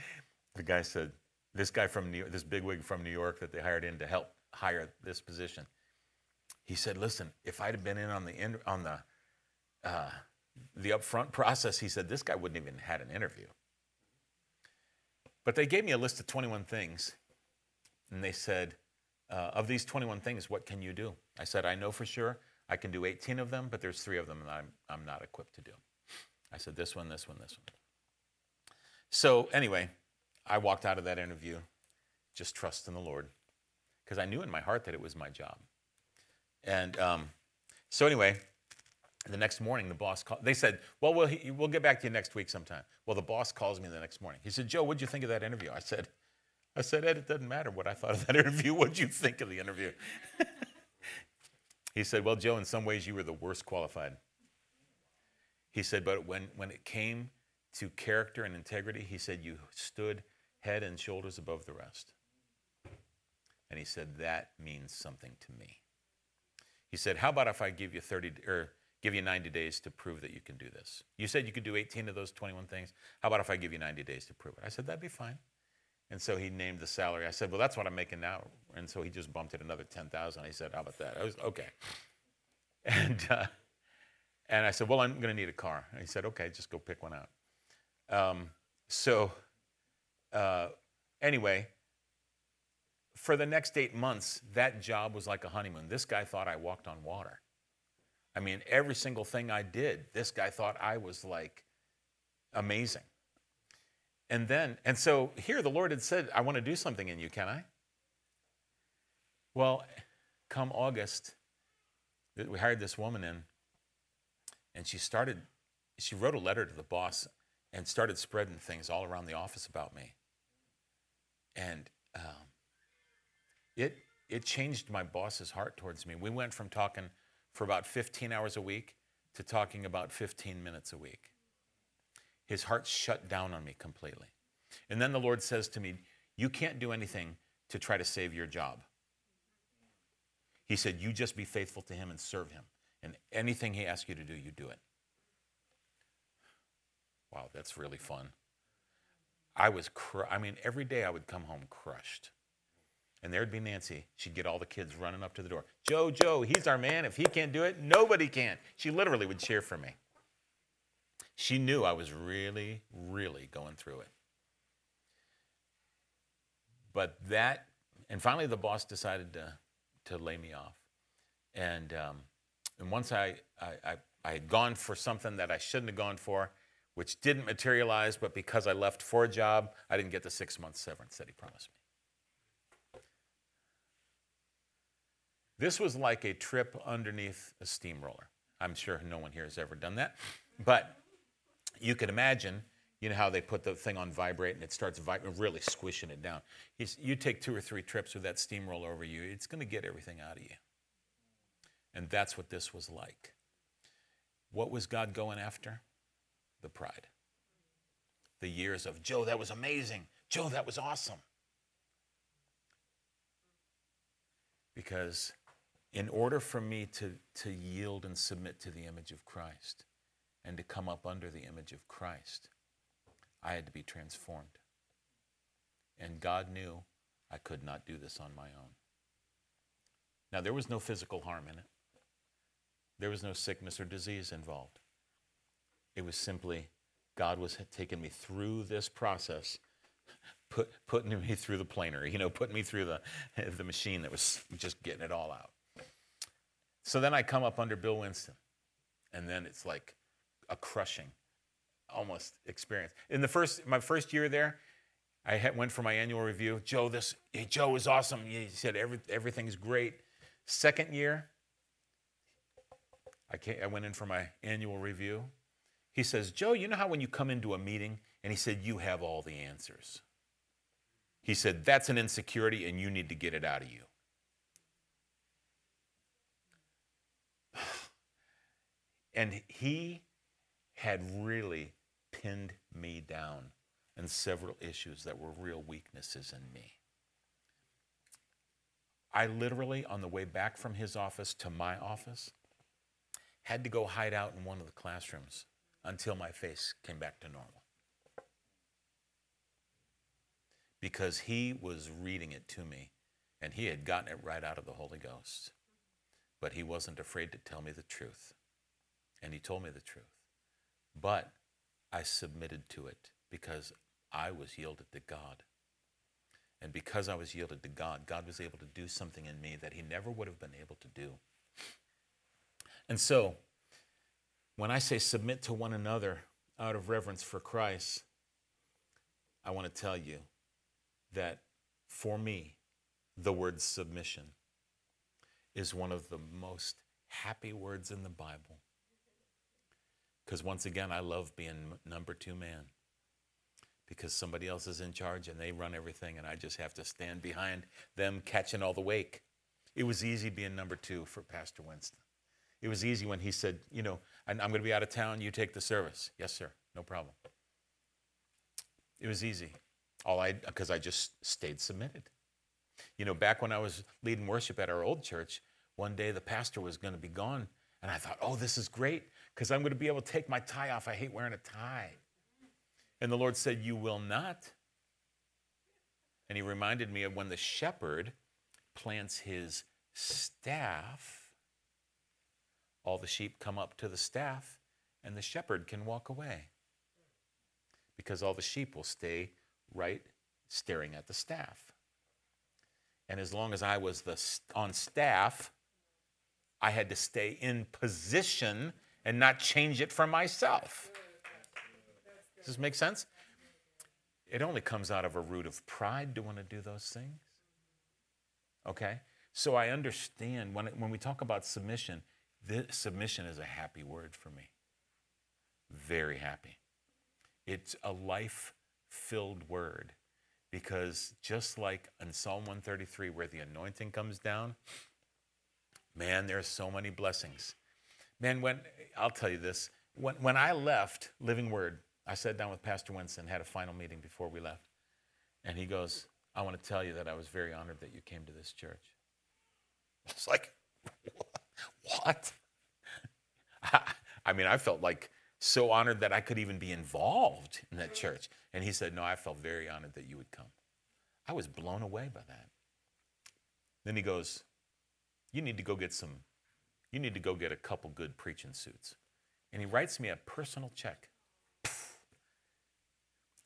the guy said, this guy from New York, this bigwig from New York that they hired in to help hire this position. He said, "Listen, if I'd have been in on the in, on the uh, the upfront process, he said this guy wouldn't even had an interview." But they gave me a list of 21 things, and they said, uh, "Of these 21 things, what can you do?" I said, "I know for sure I can do 18 of them, but there's three of them that I'm I'm not equipped to do." I said, "This one, this one, this one." So, anyway, I walked out of that interview just trusting the Lord because I knew in my heart that it was my job. And um, so, anyway, the next morning, the boss called. They said, Well, we'll, we'll get back to you next week sometime. Well, the boss calls me the next morning. He said, Joe, what'd you think of that interview? I said, I said, Ed, it doesn't matter what I thought of that interview. What'd you think of the interview? he said, Well, Joe, in some ways, you were the worst qualified. He said, But when, when it came to character and integrity, he said, You stood head and shoulders above the rest. And he said, That means something to me. He said, How about if I give you 30 or give you 90 days to prove that you can do this? You said you could do 18 of those 21 things. How about if I give you 90 days to prove it? I said, That'd be fine. And so he named the salary. I said, Well, that's what I'm making now. And so he just bumped it another 10,000. He said, How about that? I was, Okay. And, uh, and I said, Well, I'm going to need a car. And he said, Okay, just go pick one out. Um, so, uh, anyway, for the next eight months, that job was like a honeymoon. This guy thought I walked on water. I mean, every single thing I did, this guy thought I was like amazing. And then, and so here the Lord had said, I want to do something in you, can I? Well, come August, we hired this woman in, and she started, she wrote a letter to the boss and started spreading things all around the office about me. And um, it, it changed my boss's heart towards me. We went from talking for about 15 hours a week to talking about 15 minutes a week. His heart shut down on me completely. And then the Lord says to me, You can't do anything to try to save your job. He said, You just be faithful to Him and serve Him. And anything He asks you to do, you do it. Wow, that's really fun. I was, cr- I mean, every day I would come home crushed. And there'd be Nancy. She'd get all the kids running up to the door. Joe, Joe, he's our man. If he can't do it, nobody can. She literally would cheer for me. She knew I was really, really going through it. But that, and finally the boss decided to, to lay me off. And, um, and once I, I, I, I had gone for something that I shouldn't have gone for, which didn't materialize, but because I left for a job, I didn't get the six month severance that he promised me. This was like a trip underneath a steamroller. I'm sure no one here has ever done that. But you can imagine, you know how they put the thing on vibrate and it starts vibrating, really squishing it down. You take two or three trips with that steamroller over you, it's going to get everything out of you. And that's what this was like. What was God going after? The pride. The years of, Joe, that was amazing. Joe, that was awesome. Because in order for me to, to yield and submit to the image of Christ and to come up under the image of Christ, I had to be transformed. And God knew I could not do this on my own. Now, there was no physical harm in it, there was no sickness or disease involved. It was simply God was taking me through this process, put, putting me through the planer, you know, putting me through the, the machine that was just getting it all out. So then I come up under Bill Winston, and then it's like a crushing, almost experience. In the first, my first year there, I had, went for my annual review. Joe, this hey, Joe is awesome. He said every, everything's great. Second year, I, I went in for my annual review. He says, Joe, you know how when you come into a meeting and he said, you have all the answers. He said, that's an insecurity and you need to get it out of you. And he had really pinned me down in several issues that were real weaknesses in me. I literally, on the way back from his office to my office, had to go hide out in one of the classrooms until my face came back to normal. Because he was reading it to me and he had gotten it right out of the Holy Ghost. But he wasn't afraid to tell me the truth. And he told me the truth. But I submitted to it because I was yielded to God. And because I was yielded to God, God was able to do something in me that he never would have been able to do. And so, when I say submit to one another out of reverence for Christ, I want to tell you that for me, the word submission is one of the most happy words in the Bible. Because once again, I love being number two man. Because somebody else is in charge and they run everything, and I just have to stand behind them catching all the wake. It was easy being number two for Pastor Winston. It was easy when he said, You know, I'm going to be out of town, you take the service. Yes, sir, no problem. It was easy. All I, because I just stayed submitted. You know, back when I was leading worship at our old church, one day the pastor was going to be gone, and I thought, oh, this is great because I'm going to be able to take my tie off. I hate wearing a tie. And the Lord said, You will not. And He reminded me of when the shepherd plants his staff, all the sheep come up to the staff, and the shepherd can walk away because all the sheep will stay right staring at the staff. And as long as I was the, on staff, I had to stay in position and not change it for myself. Does this make sense? It only comes out of a root of pride to want to do those things. Okay? So I understand when, when we talk about submission, this submission is a happy word for me. Very happy. It's a life filled word because just like in Psalm 133, where the anointing comes down, man, there's so many blessings. Man, when I'll tell you this, when, when I left Living Word, I sat down with Pastor Winston, had a final meeting before we left, and he goes, I want to tell you that I was very honored that you came to this church. It's like, what? I mean, I felt like so honored that I could even be involved in that church. And he said, No, I felt very honored that you would come. I was blown away by that. Then he goes, You need to go get some, you need to go get a couple good preaching suits. And he writes me a personal check.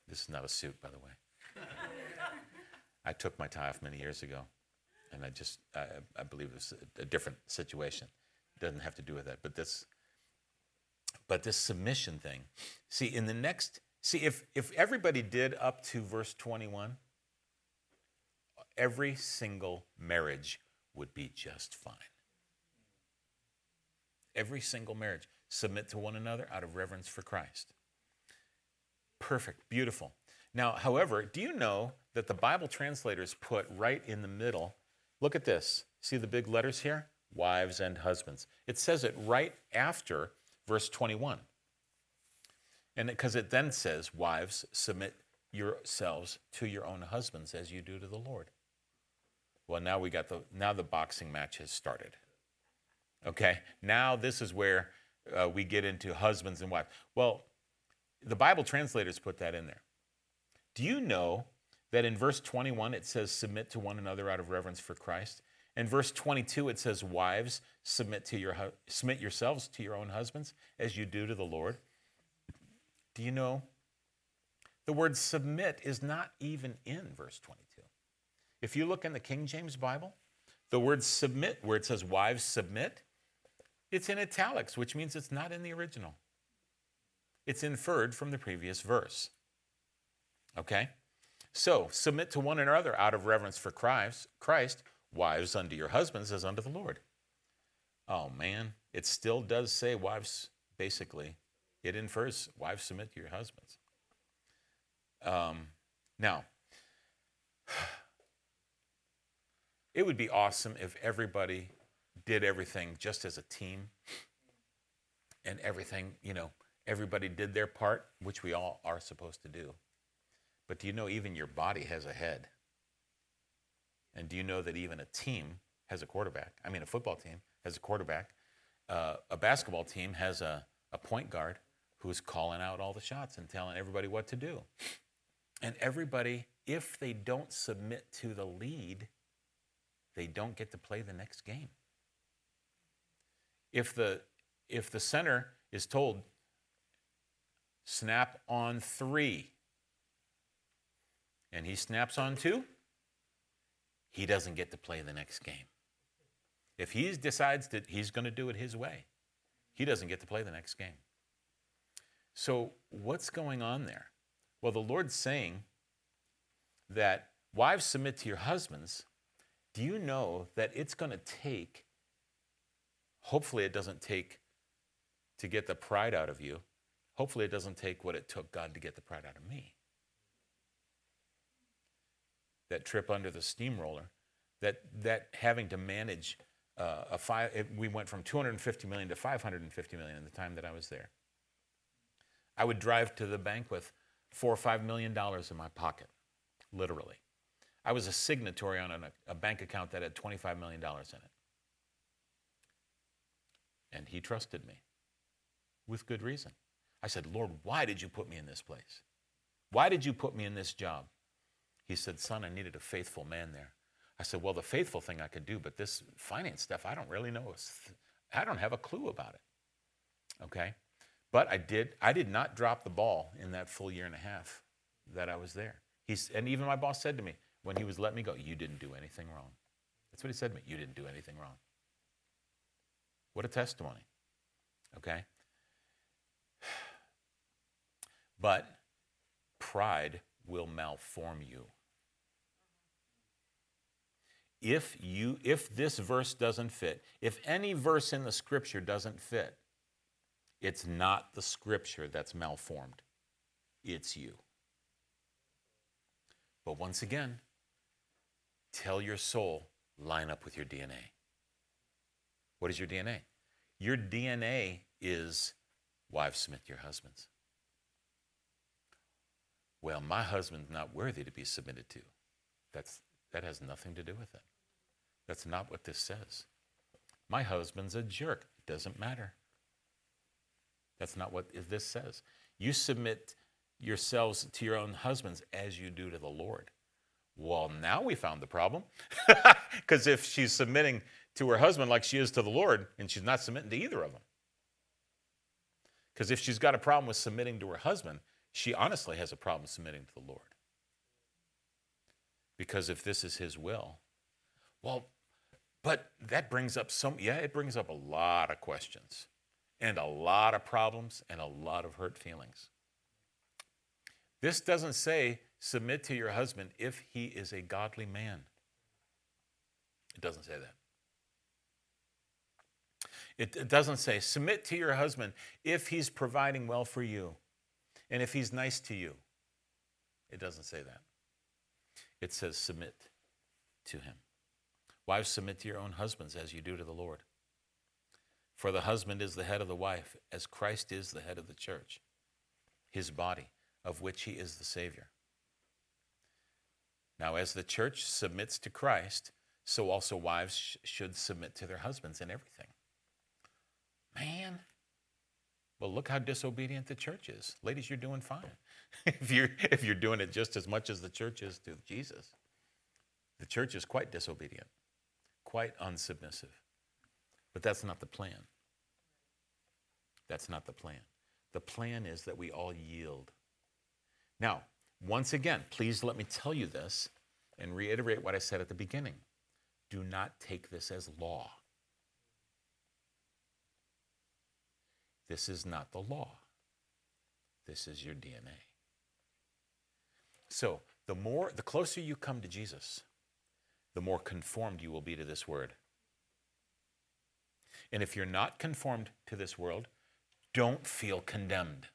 This is not a suit, by the way. I took my tie off many years ago, and I just, I, I believe it was a, a different situation. Doesn't have to do with that, but this, but this submission thing. See, in the next, see, if, if everybody did up to verse 21, every single marriage would be just fine. Every single marriage. Submit to one another out of reverence for Christ. Perfect, beautiful. Now, however, do you know that the Bible translators put right in the middle, look at this. See the big letters here? Wives and husbands. It says it right after verse 21. And because it, then says, Wives, submit yourselves to your own husbands as you do to the Lord. Well, now we got the now the boxing match has started. Okay, now this is where uh, we get into husbands and wives. Well, the Bible translators put that in there. Do you know that in verse 21 it says, Submit to one another out of reverence for Christ? In verse 22 it says, Wives, submit, to your, submit yourselves to your own husbands as you do to the Lord. Do you know? The word submit is not even in verse 22. If you look in the King James Bible, the word submit, where it says wives submit, it's in italics, which means it's not in the original. It's inferred from the previous verse. Okay? So, submit to one another out of reverence for Christ, Christ, wives unto your husbands as unto the Lord. Oh man, it still does say wives, basically. It infers wives submit to your husbands. Um, now, it would be awesome if everybody did everything just as a team and everything, you know, everybody did their part, which we all are supposed to do. But do you know even your body has a head? And do you know that even a team has a quarterback? I mean, a football team has a quarterback. Uh, a basketball team has a, a point guard who's calling out all the shots and telling everybody what to do. And everybody, if they don't submit to the lead, they don't get to play the next game. If the, if the center is told, snap on three, and he snaps on two, he doesn't get to play the next game. If he decides that he's going to do it his way, he doesn't get to play the next game. So, what's going on there? Well, the Lord's saying that wives submit to your husbands, do you know that it's going to take, hopefully, it doesn't take to get the pride out of you. Hopefully, it doesn't take what it took God to get the pride out of me. That trip under the steamroller, that, that having to manage uh, a five, it, we went from 250 million to 550 million in the time that I was there. I would drive to the bank with four or five million dollars in my pocket, literally. I was a signatory on a, a bank account that had $25 million in it. And he trusted me with good reason. I said, Lord, why did you put me in this place? Why did you put me in this job? He said, Son, I needed a faithful man there. I said, Well, the faithful thing I could do, but this finance stuff, I don't really know. I don't have a clue about it. Okay? But I did, I did not drop the ball in that full year and a half that I was there. He's, and even my boss said to me when he was letting me go, You didn't do anything wrong. That's what he said to me. You didn't do anything wrong. What a testimony. Okay? But pride will malform you. If you if this verse doesn't fit, if any verse in the scripture doesn't fit, it's not the scripture that's malformed. It's you. But once again, tell your soul line up with your DNA. What is your DNA? Your DNA is wives submit your husbands. Well, my husband's not worthy to be submitted to. That's, that has nothing to do with it. That's not what this says. My husband's a jerk. It doesn't matter. That's not what this says. You submit yourselves to your own husbands as you do to the Lord. Well, now we found the problem. Because if she's submitting to her husband like she is to the Lord, and she's not submitting to either of them. Because if she's got a problem with submitting to her husband, she honestly has a problem submitting to the Lord. Because if this is his will, well, but that brings up some, yeah, it brings up a lot of questions and a lot of problems and a lot of hurt feelings. This doesn't say submit to your husband if he is a godly man. It doesn't say that. It, it, doesn't say submit to your husband if he's providing well for you and if he's nice to you. It doesn't say that. It says submit to him. Wives, submit to your own husbands as you do to the Lord. For the husband is the head of the wife, as Christ is the head of the church, his body, of which he is the Savior. Now, as the church submits to Christ, so also wives sh- should submit to their husbands in everything. Man, well, look how disobedient the church is. Ladies, you're doing fine. if, you're, if you're doing it just as much as the church is to Jesus, the church is quite disobedient, quite unsubmissive. But that's not the plan. That's not the plan. The plan is that we all yield. Now, once again, please let me tell you this and reiterate what I said at the beginning. Do not take this as law. This is not the law. This is your DNA. So, the more the closer you come to Jesus, the more conformed you will be to this word. And if you're not conformed to this world, don't feel condemned.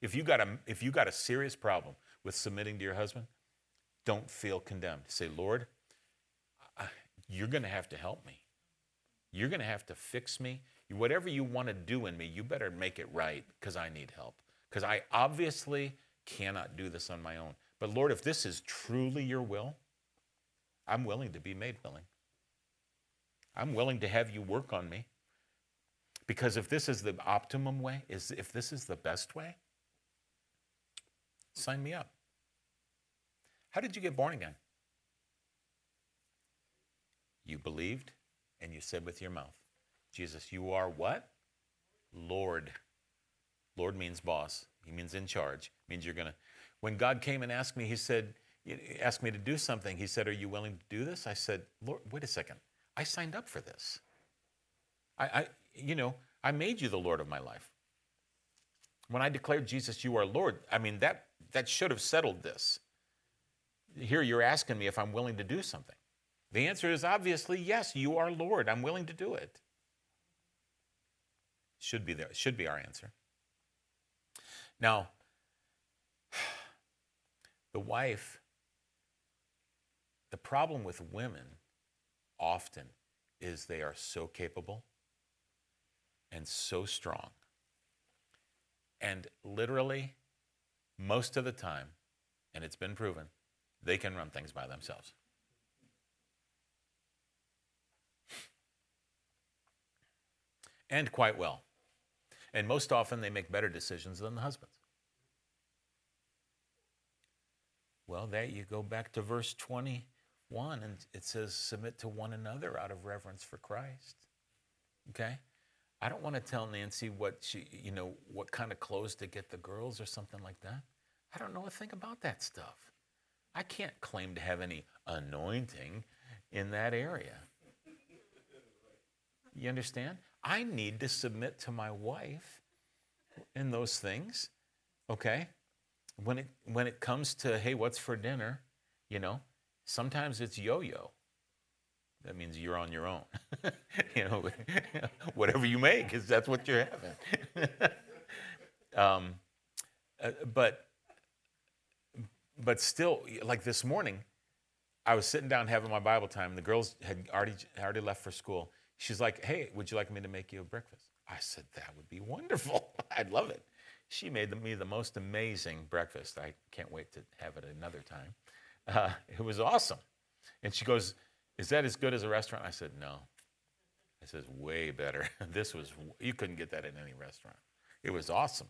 If you got a if you got a serious problem with submitting to your husband, don't feel condemned. Say, Lord, you're going to have to help me. You're going to have to fix me whatever you want to do in me, you better make it right because I need help. Because I obviously cannot do this on my own. But Lord, if this is truly your will, I'm willing to be made willing. I'm willing to have you work on me. Because if this is the optimum way, is if this is the best way, sign me up. How did you get born again? You believed and you said with your mouth, Jesus, you are what? Lord. Lord means boss. He means in charge. means you're going to. When God came and asked me, He said, asked me to do something. He said, Are you willing to do this? I said, Lord, wait a second. I signed up for this. I, I you know, I made you the Lord of my life. When I declared Jesus, you are Lord, I mean, that, that should have settled this. here you're asking me if I'm willing to do something. The answer is obviously yes, you are Lord. I'm willing to do it. Should be there, should be our answer. Now, the wife, the problem with women often is they are so capable and so strong. And literally, most of the time, and it's been proven, they can run things by themselves. And quite well. And most often, they make better decisions than the husbands. Well, there you go back to verse 21, and it says, Submit to one another out of reverence for Christ. Okay? I don't want to tell Nancy what she, you know, what kind of clothes to get the girls or something like that. I don't know a thing about that stuff. I can't claim to have any anointing in that area. You understand? I need to submit to my wife in those things. Okay? When it when it comes to hey, what's for dinner, you know, sometimes it's yo-yo. That means you're on your own. you know, whatever you make is that's what you're having. um, uh, but but still, like this morning, I was sitting down having my Bible time. The girls had already already left for school. She's like, "Hey, would you like me to make you a breakfast?" I said, "That would be wonderful. I'd love it." She made me the most amazing breakfast. I can't wait to have it another time. Uh, it was awesome. And she goes, "Is that as good as a restaurant?" I said, "No." I said, "Way better. this was you couldn't get that in any restaurant. It was awesome."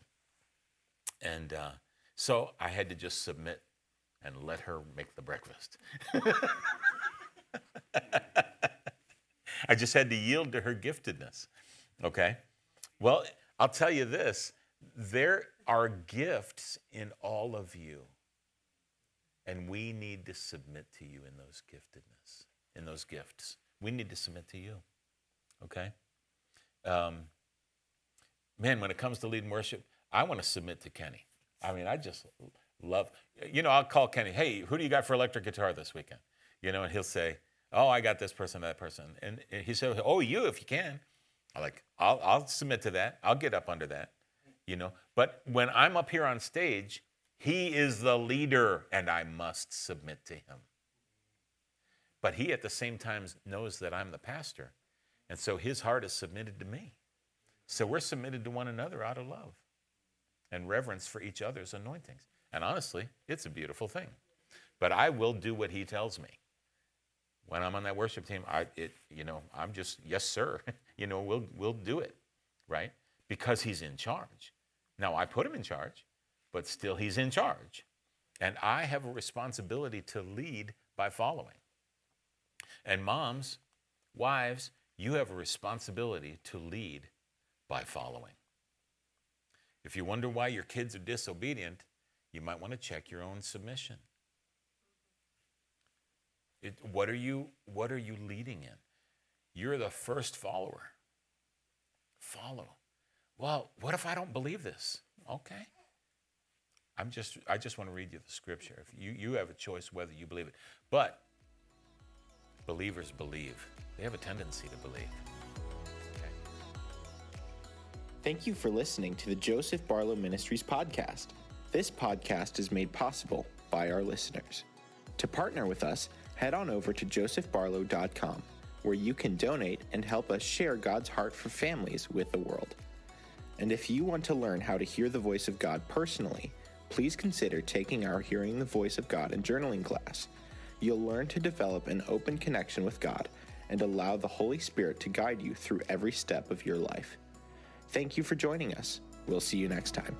And uh, so I had to just submit and let her make the breakfast. I just had to yield to her giftedness. Okay? Well, I'll tell you this there are gifts in all of you, and we need to submit to you in those giftedness, in those gifts. We need to submit to you. Okay? Um, man, when it comes to leading worship, I want to submit to Kenny. I mean, I just love, you know, I'll call Kenny, hey, who do you got for electric guitar this weekend? You know, and he'll say, oh, I got this person, that person. And he said, oh, you, if you can. I'm like, I'll, I'll submit to that. I'll get up under that, you know. But when I'm up here on stage, he is the leader and I must submit to him. But he at the same time knows that I'm the pastor. And so his heart is submitted to me. So we're submitted to one another out of love and reverence for each other's anointings. And honestly, it's a beautiful thing. But I will do what he tells me. When I'm on that worship team, I it you know, I'm just yes sir. you know, we'll we'll do it, right? Because he's in charge. Now I put him in charge, but still he's in charge. And I have a responsibility to lead by following. And moms, wives, you have a responsibility to lead by following. If you wonder why your kids are disobedient, you might want to check your own submission. It, what are you what are you leading in? You're the first follower. Follow. Well, what if I don't believe this? Okay. I'm just I just want to read you the scripture. If you, you have a choice whether you believe it. But believers believe. They have a tendency to believe. Okay. Thank you for listening to the Joseph Barlow Ministries podcast. This podcast is made possible by our listeners. To partner with us, head on over to josephbarlow.com, where you can donate and help us share God's heart for families with the world. And if you want to learn how to hear the voice of God personally, please consider taking our Hearing the Voice of God and journaling class. You'll learn to develop an open connection with God and allow the Holy Spirit to guide you through every step of your life. Thank you for joining us. We'll see you next time.